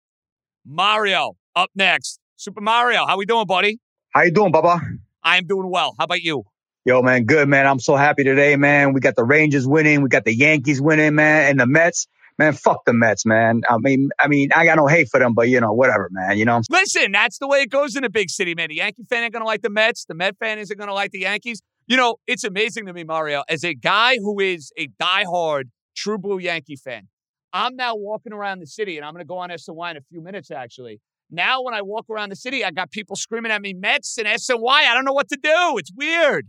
Mario up next. Super Mario, how we doing, buddy? How you doing, Baba? I'm doing well. How about you? Yo, man, good, man. I'm so happy today, man. We got the Rangers winning. We got the Yankees winning, man. And the Mets, man, fuck the Mets, man. I mean, I mean, I got no hate for them, but you know, whatever, man. You know. Listen, that's the way it goes in a big city, man. The Yankee fan ain't gonna like the Mets. The Met fan isn't gonna like the Yankees. You know, it's amazing to me, Mario, as a guy who is a diehard true blue Yankee fan. I'm now walking around the city, and I'm gonna go on SNY in a few minutes, actually. Now, when I walk around the city, I got people screaming at me Mets and SNY. I don't know what to do. It's weird.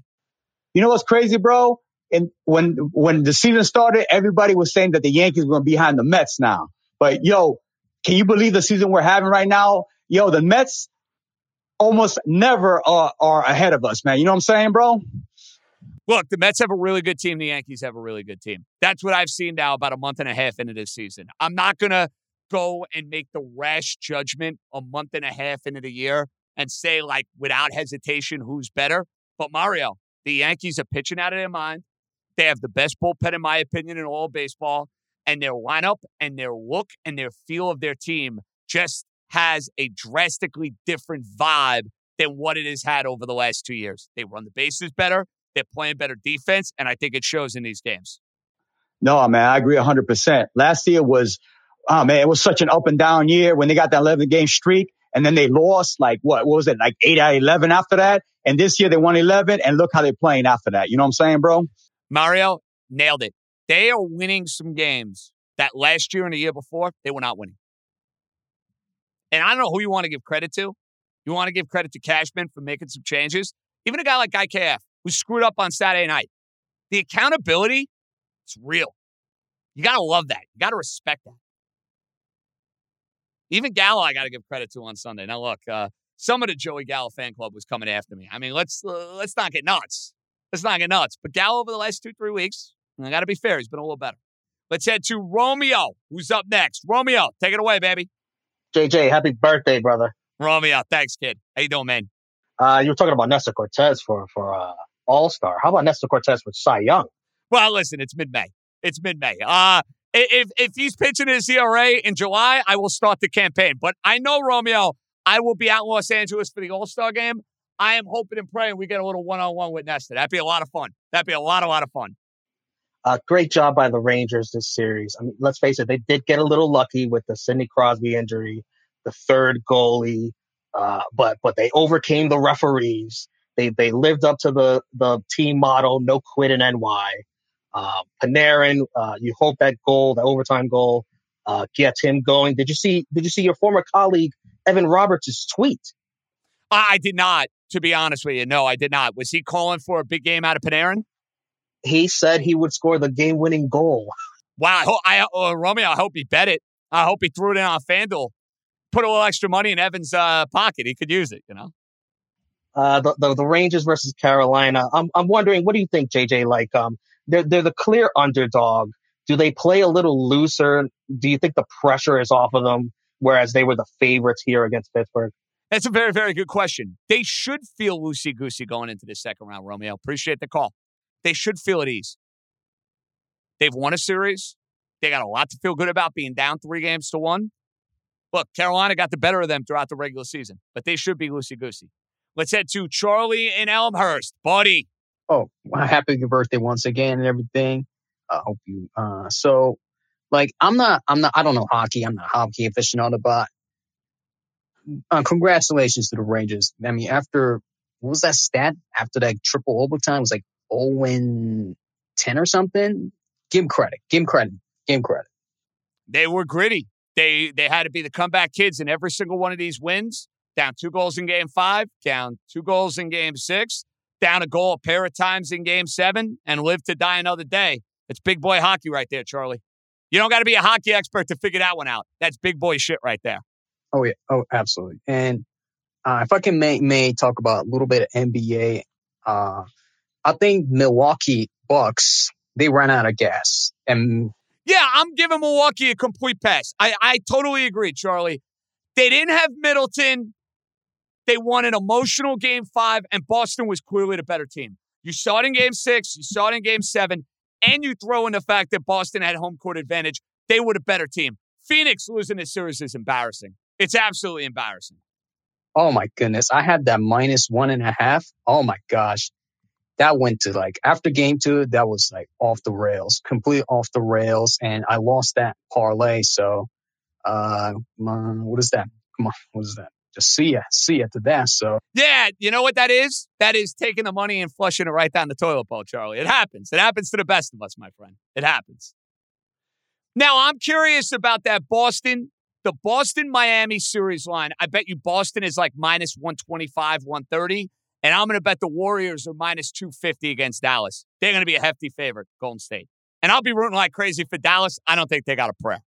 You know what's crazy, bro? And when when the season started, everybody was saying that the Yankees were going to be behind the Mets now. But yo, can you believe the season we're having right now? Yo, the Mets almost never are, are ahead of us, man. You know what I'm saying, bro? Look, the Mets have a really good team. The Yankees have a really good team. That's what I've seen now about a month and a half into this season. I'm not going to go and make the rash judgment a month and a half into the year and say, like, without hesitation, who's better. But Mario, the Yankees are pitching out of their mind. They have the best bullpen, in my opinion, in all baseball. And their lineup and their look and their feel of their team just has a drastically different vibe than what it has had over the last two years. They run the bases better. They're playing better defense. And I think it shows in these games. No, man, I agree 100%. Last year was, oh, man, it was such an up and down year when they got that 11 game streak and then they lost like what, what was it, like 8 out of 11 after that. And this year they won 11 and look how they're playing after that. You know what I'm saying, bro? Mario nailed it. They are winning some games that last year and the year before, they were not winning. And I don't know who you want to give credit to. You want to give credit to Cashman for making some changes. Even a guy like IKF, who screwed up on Saturday night. The accountability, it's real. You got to love that. You got to respect that. Even Gallo, I got to give credit to on Sunday. Now, look, uh, some of the Joey Gallo fan club was coming after me. I mean, let's uh, let's not get nuts. Let's not get nuts. But Gallo over the last two three weeks, I got to be fair, he's been a little better. Let's head to Romeo, who's up next. Romeo, take it away, baby. JJ, happy birthday, brother. Romeo, thanks, kid. How you doing, man? Uh, you were talking about Nestor Cortes for for uh, All Star. How about Nestor Cortes with Cy Young? Well, listen, it's mid May. It's mid May. Uh if if he's pitching his ERA in July, I will start the campaign. But I know Romeo, I will be out in Los Angeles for the All Star game. I am hoping and praying we get a little one on one with Nestor. That'd be a lot of fun. That'd be a lot, a lot of fun. Uh, great job by the Rangers this series. I mean, let's face it, they did get a little lucky with the Sidney Crosby injury, the third goalie, uh, but but they overcame the referees. They they lived up to the the team motto, no quit in NY. Uh, Panarin, uh, you hope that goal, that overtime goal, uh, gets him going. Did you see? Did you see your former colleague Evan Roberts' tweet? I did not, to be honest with you. No, I did not. Was he calling for a big game out of Panarin? He said he would score the game-winning goal. Wow, I, ho- I uh, Romeo, I hope he bet it. I hope he threw it in on FanDuel. Put a little extra money in Evan's uh, pocket. He could use it, you know. Uh, the, the the Rangers versus Carolina. I'm I'm wondering, what do you think, JJ? Like, um, they're they're the clear underdog. Do they play a little looser? Do you think the pressure is off of them, whereas they were the favorites here against Pittsburgh? That's a very, very good question. They should feel loosey goosey going into the second round, Romeo. Appreciate the call. They should feel at ease. They've won a series. They got a lot to feel good about being down three games to one. Look, Carolina got the better of them throughout the regular season, but they should be loosey goosey. Let's head to Charlie in Elmhurst. Buddy. Oh, happy birthday once again and everything. I hope you, uh, so like, I'm not, I'm not, I don't know hockey. I'm not hockey aficionado, but uh, congratulations to the Rangers. I mean, after, what was that stat? After that triple overtime, it was like 0 10 or something. Give him credit. Give him credit. Give him credit. They were gritty. They they had to be the comeback kids in every single one of these wins. Down two goals in game five, down two goals in game six, down a goal a pair of times in game seven, and live to die another day. It's big boy hockey right there, Charlie. You don't got to be a hockey expert to figure that one out. That's big boy shit right there. Oh yeah. Oh, absolutely. And uh, if I can may, may talk about a little bit of NBA, uh, I think Milwaukee Bucks they ran out of gas, and Yeah, I'm giving Milwaukee a complete pass. I, I totally agree, Charlie. They didn't have Middleton. They won an emotional game five, and Boston was clearly the better team. You saw it in game six, you saw it in game seven, and you throw in the fact that Boston had home court advantage. They were the better team. Phoenix losing this series is embarrassing. It's absolutely embarrassing. Oh my goodness. I had that minus one and a half. Oh my gosh. That went to like after game two, that was like off the rails, complete off the rails. And I lost that parlay. So, uh, what is that? Come on. What is that? Just see ya, see ya to that. So, Yeah, you know what that is? That is taking the money and flushing it right down the toilet bowl, Charlie. It happens. It happens to the best of us, my friend. It happens. Now, I'm curious about that Boston, the Boston Miami series line. I bet you Boston is like minus 125, 130. And I'm going to bet the Warriors are minus 250 against Dallas. They're going to be a hefty favorite, Golden State. And I'll be rooting like crazy for Dallas. I don't think they got a prayer.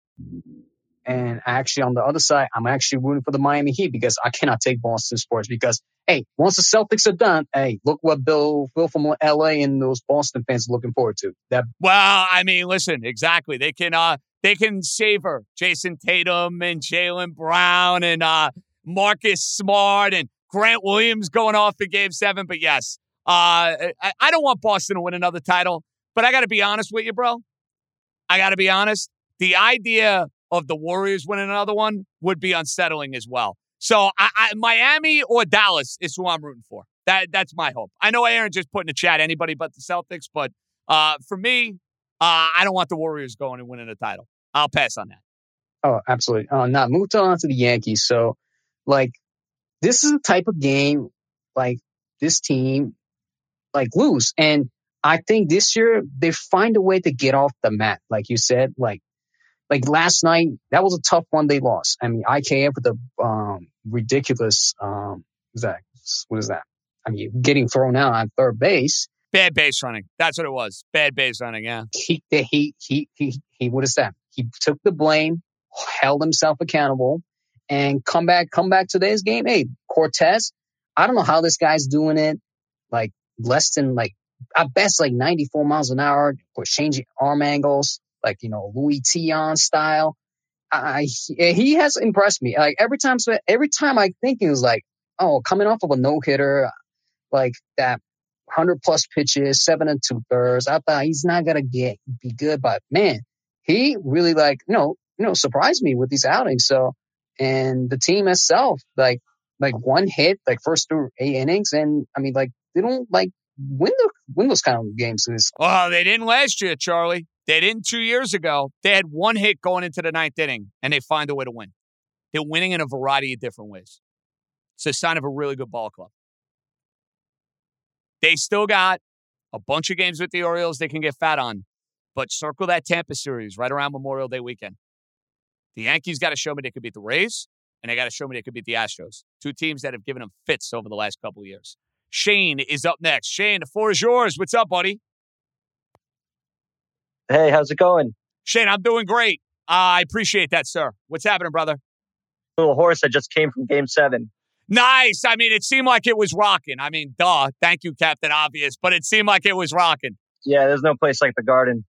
And actually on the other side, I'm actually rooting for the Miami Heat because I cannot take Boston sports because, hey, once the Celtics are done, hey, look what Bill, Bill from LA and those Boston fans are looking forward to. That Well, I mean, listen, exactly. They can uh they can savor Jayson Tatum and Jaylen Brown and uh Marcus Smart and Grant Williams going off in game seven. But yes, uh I, I don't want Boston to win another title, but I gotta be honest with you, bro. I gotta be honest. The idea of the Warriors winning another one would be unsettling as well. So I, I, Miami or Dallas is who I'm rooting for. That that's my hope. I know Aaron just put in the chat anybody but the Celtics, but uh, for me, uh, I don't want the Warriors going and winning a title. I'll pass on that. Oh, absolutely. Uh, now move on to the Yankees. So, like, this is the type of game like this team like lose, and I think this year they find a way to get off the mat. Like you said, like like last night that was a tough one they lost. I mean, IKF with the um, ridiculous um, what is that what is that? I mean, getting thrown out on third base. Bad base running. That's what it was. Bad base running. Yeah. He he he he he. What is that? He took the blame, held himself accountable, and come back come back to today's game. Hey, Cortes. I don't know how this guy's doing it. Like less than like at best like 94 miles an hour or changing arm angles, like you know Luis Tiant style. I, he has impressed me. Like every time, every time I think he was like, oh, coming off of a no hitter, like that hundred plus pitches, seven and two thirds. I thought he's not gonna get be good, but man, he really like you know you know surprised me with these outings. So and the team itself, like like one hit, like first through eight innings, and I mean like they don't like win the win those kind of games. This Well, they didn't last year, Charlie. They didn't two years ago. They had one hit going into the ninth inning, and they find a way to win. They're winning in a variety of different ways. It's a sign of a really good ball club. They still got a bunch of games with the Orioles they can get fat on, but circle that Tampa series right around Memorial Day weekend. The Yankees got to show me they could beat the Rays, and they got to show me they could beat the Astros. Two teams that have given them fits over the last couple of years. Shane is up next. Shane, the floor is yours. What's up, buddy? Hey, how's it going? Shane, I'm doing great. Uh, I appreciate that, sir. What's happening, brother? Little horse that just came from game seven. Nice. I mean, it seemed like it was rocking. I mean, duh. Thank you, Captain Obvious, but it seemed like it was rocking. Yeah, there's no place like the Garden.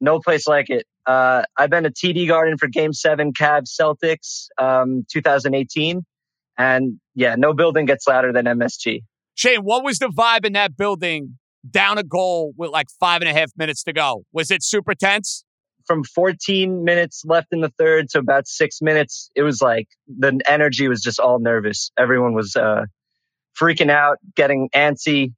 No place like it. Uh, I've been to TD Garden for Game Seven, Cavs Celtics, um, 2018, and yeah, no building gets louder than MSG. Shane, what was the vibe in that building down a goal with like five and a half minutes to go? Was it super tense? From 14 minutes left in the third to about six minutes, it was like the energy was just all nervous. Everyone was uh, freaking out, getting antsy.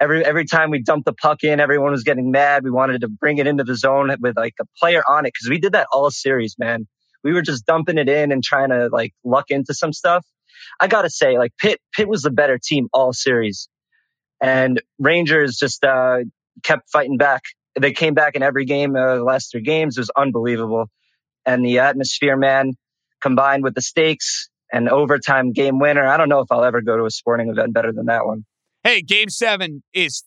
Every every time we dumped the puck in, everyone was getting mad. We wanted to bring it into the zone with like a player on it because we did that all series, man. We were just dumping it in and trying to like luck into some stuff. I gotta say, like Pitt, Pitt was the better team all series, and Rangers just uh, kept fighting back. They came back in every game. Uh, the last three games it was unbelievable, and the atmosphere, man, combined with the stakes and overtime game winner. I don't know if I'll ever go to a sporting event better than that one. Hey, game seven is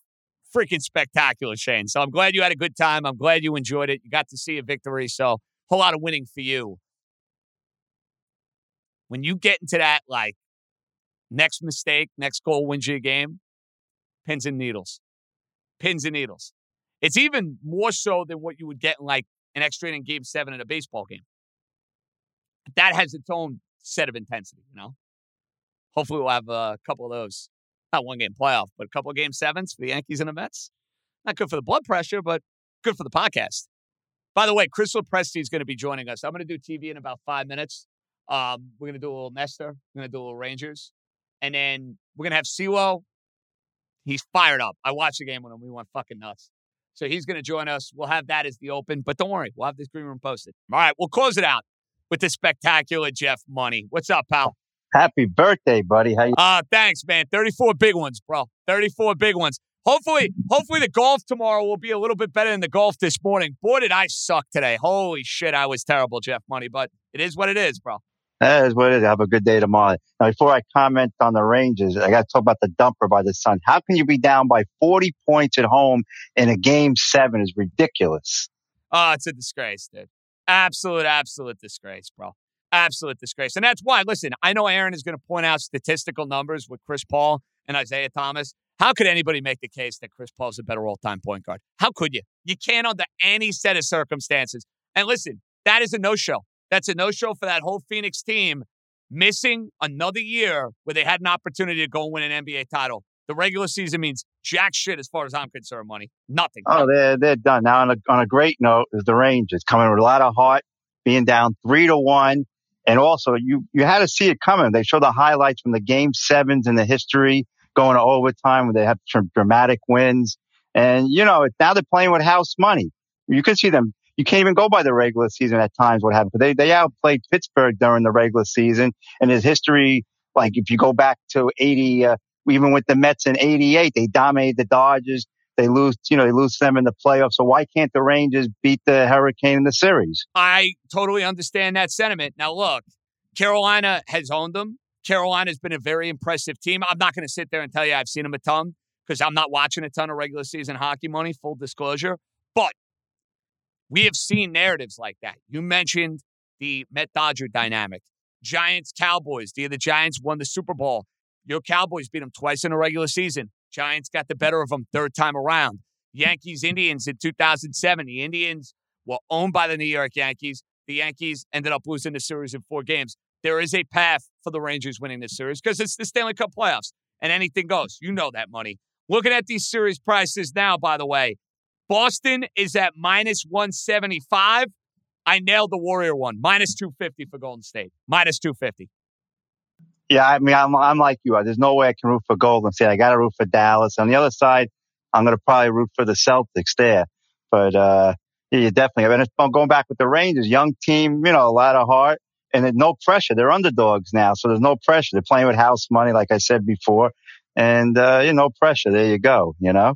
freaking spectacular, Shane. So I'm glad you had a good time. I'm glad you enjoyed it. You got to see a victory. So a whole lot of winning for you. When you get into that, like, next mistake, next goal wins you a game, pins and needles. Pins and needles. It's even more so than what you would get in like an extra inning game seven in a baseball game. That has its own set of intensity, you know? Hopefully we'll have a couple of those. Not one game playoff, but a couple of game sevens for the Yankees and the Mets. Not good for the blood pressure, but good for the podcast. By the way, Chris Lopresti is going to be joining us. I'm going to do TV in about five minutes. Um, we're gonna do a little Nestor. We're gonna do a little Rangers, and then we're gonna have Siwo. He's fired up. I watched the game with him. We went fucking nuts. So he's gonna join us. We'll have that as the open, but don't worry, we'll have this green room posted. All right, we'll close it out with the spectacular Jeff Money. What's up, pal? Happy birthday, buddy. How you? Uh, thanks, man. 34 big ones, bro. 34 big ones. Hopefully, hopefully the golf tomorrow will be a little bit better than the golf this morning. Boy, did I suck today. Holy shit, I was terrible, Jeff Money, but it is what it is, bro. That is what it is. Have a good day tomorrow. Now, before I comment on the Rangers, I got to talk about the dumper by the Sun. How can you be down by 40 points at home in a game seven is ridiculous. Oh, it's a disgrace, dude. Absolute, absolute disgrace, bro. Absolute disgrace. And that's why, listen, I know Aaron is going to point out statistical numbers with Chris Paul and Isiah Thomas. How could anybody make the case that Chris Paul's a better all time point guard? How could you? You can't under any set of circumstances. And listen, that is a no show. That's a no show for that whole Phoenix team missing another year where they had an opportunity to go and win an NBA title. The regular season means jack shit as far as I'm concerned, money. Nothing. Oh, they're, they're done. Now, on a, on a great note, is the Rangers coming with a lot of heart, being down three to one. And also, you, you had to see it coming. They show the highlights from the game sevens in the history going to overtime where they have dramatic wins. And, you know, now they're playing with house money. You can see them. You can't even go by the regular season at times what happened. But they, they outplayed Pittsburgh during the regular season. And his history, like if you go back to 80, uh, even with the Mets in 88, they dominated the Dodgers. They lose, you know, they lose them in the playoffs. So why can't the Rangers beat the Hurricane in the series? I totally understand that sentiment. Now, look, Carolina has owned them. Carolina's been a very impressive team. I'm not going to sit there and tell you I've seen them a ton because I'm not watching a ton of regular season hockey money, full disclosure. But we have seen narratives like that. You mentioned the Met Dodger dynamic. Giants, Cowboys. The the Giants won the Super Bowl. Your Cowboys beat them twice in a regular season. Giants got the better of them third time around. Yankees, Indians in 2007. The Indians were owned by the New York Yankees. The Yankees ended up losing the series in four games. There is a path for the Rangers winning this series because it's the Stanley Cup playoffs and anything goes. You know that money. Looking at these series prices now, by the way, Boston is at minus 175. I nailed the Warrior one, minus 250 for Golden State, minus 250. Yeah, I mean, I'm, I'm like you. There's no way I can root for Golden State. I got to root for Dallas. On the other side, I'm going to probably root for the Celtics there. But, uh, yeah, definitely. I mean, going back with the Rangers, young team, you know, a lot of heart and no pressure. They're underdogs now. So there's no pressure. They're playing with house money, like I said before. And, uh, you know, pressure. There you go, you know?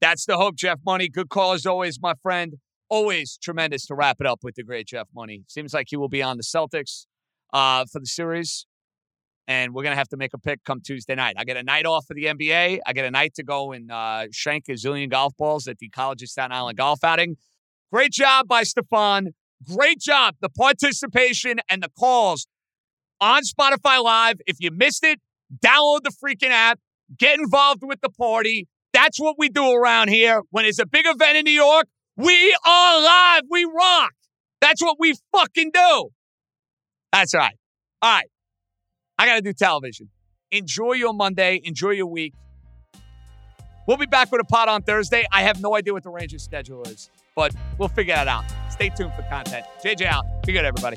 That's the hope, Jeff Money. Good call as always, my friend. Always tremendous to wrap it up with the great Jeff Money. Seems like he will be on the Celtics uh, for the series. And we're going to have to make a pick come Tuesday night. I get a night off for the NBA. I get a night to go and uh, shank a zillion golf balls at the College of Staten Island golf outing. Great job by Stefan. Great job. The participation and the calls on Spotify Live. If you missed it, download the freaking app. Get involved with the party. That's what we do around here. When it's a big event in New York, we are live. We rock. That's what we fucking do. That's right. All right. I got to do television. Enjoy your Monday. Enjoy your week. We'll be back with a pot on Thursday. I have no idea what the Rangers schedule is, but we'll figure that out. Stay tuned for content. JJ out. Be good, everybody.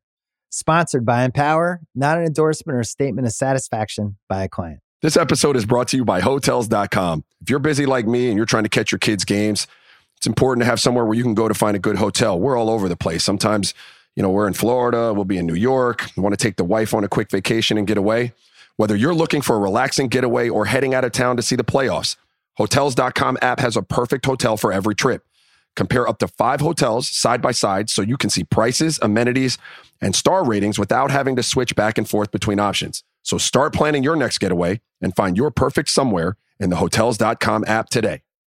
Sponsored by Empower, not an endorsement or statement of satisfaction by a client. This episode is brought to you by Hotels.com. If you're busy like me and you're trying to catch your kids' games, it's important to have somewhere where you can go to find a good hotel. We're all over the place. Sometimes, you know, we're in Florida, we'll be in New York, we want to take the wife on a quick vacation and get away. Whether you're looking for a relaxing getaway or heading out of town to see the playoffs, Hotels.com app has a perfect hotel for every trip. Compare up to five hotels side by side so you can see prices, amenities, and star ratings without having to switch back and forth between options. So start planning your next getaway and find your perfect somewhere in the Hotels.com app today.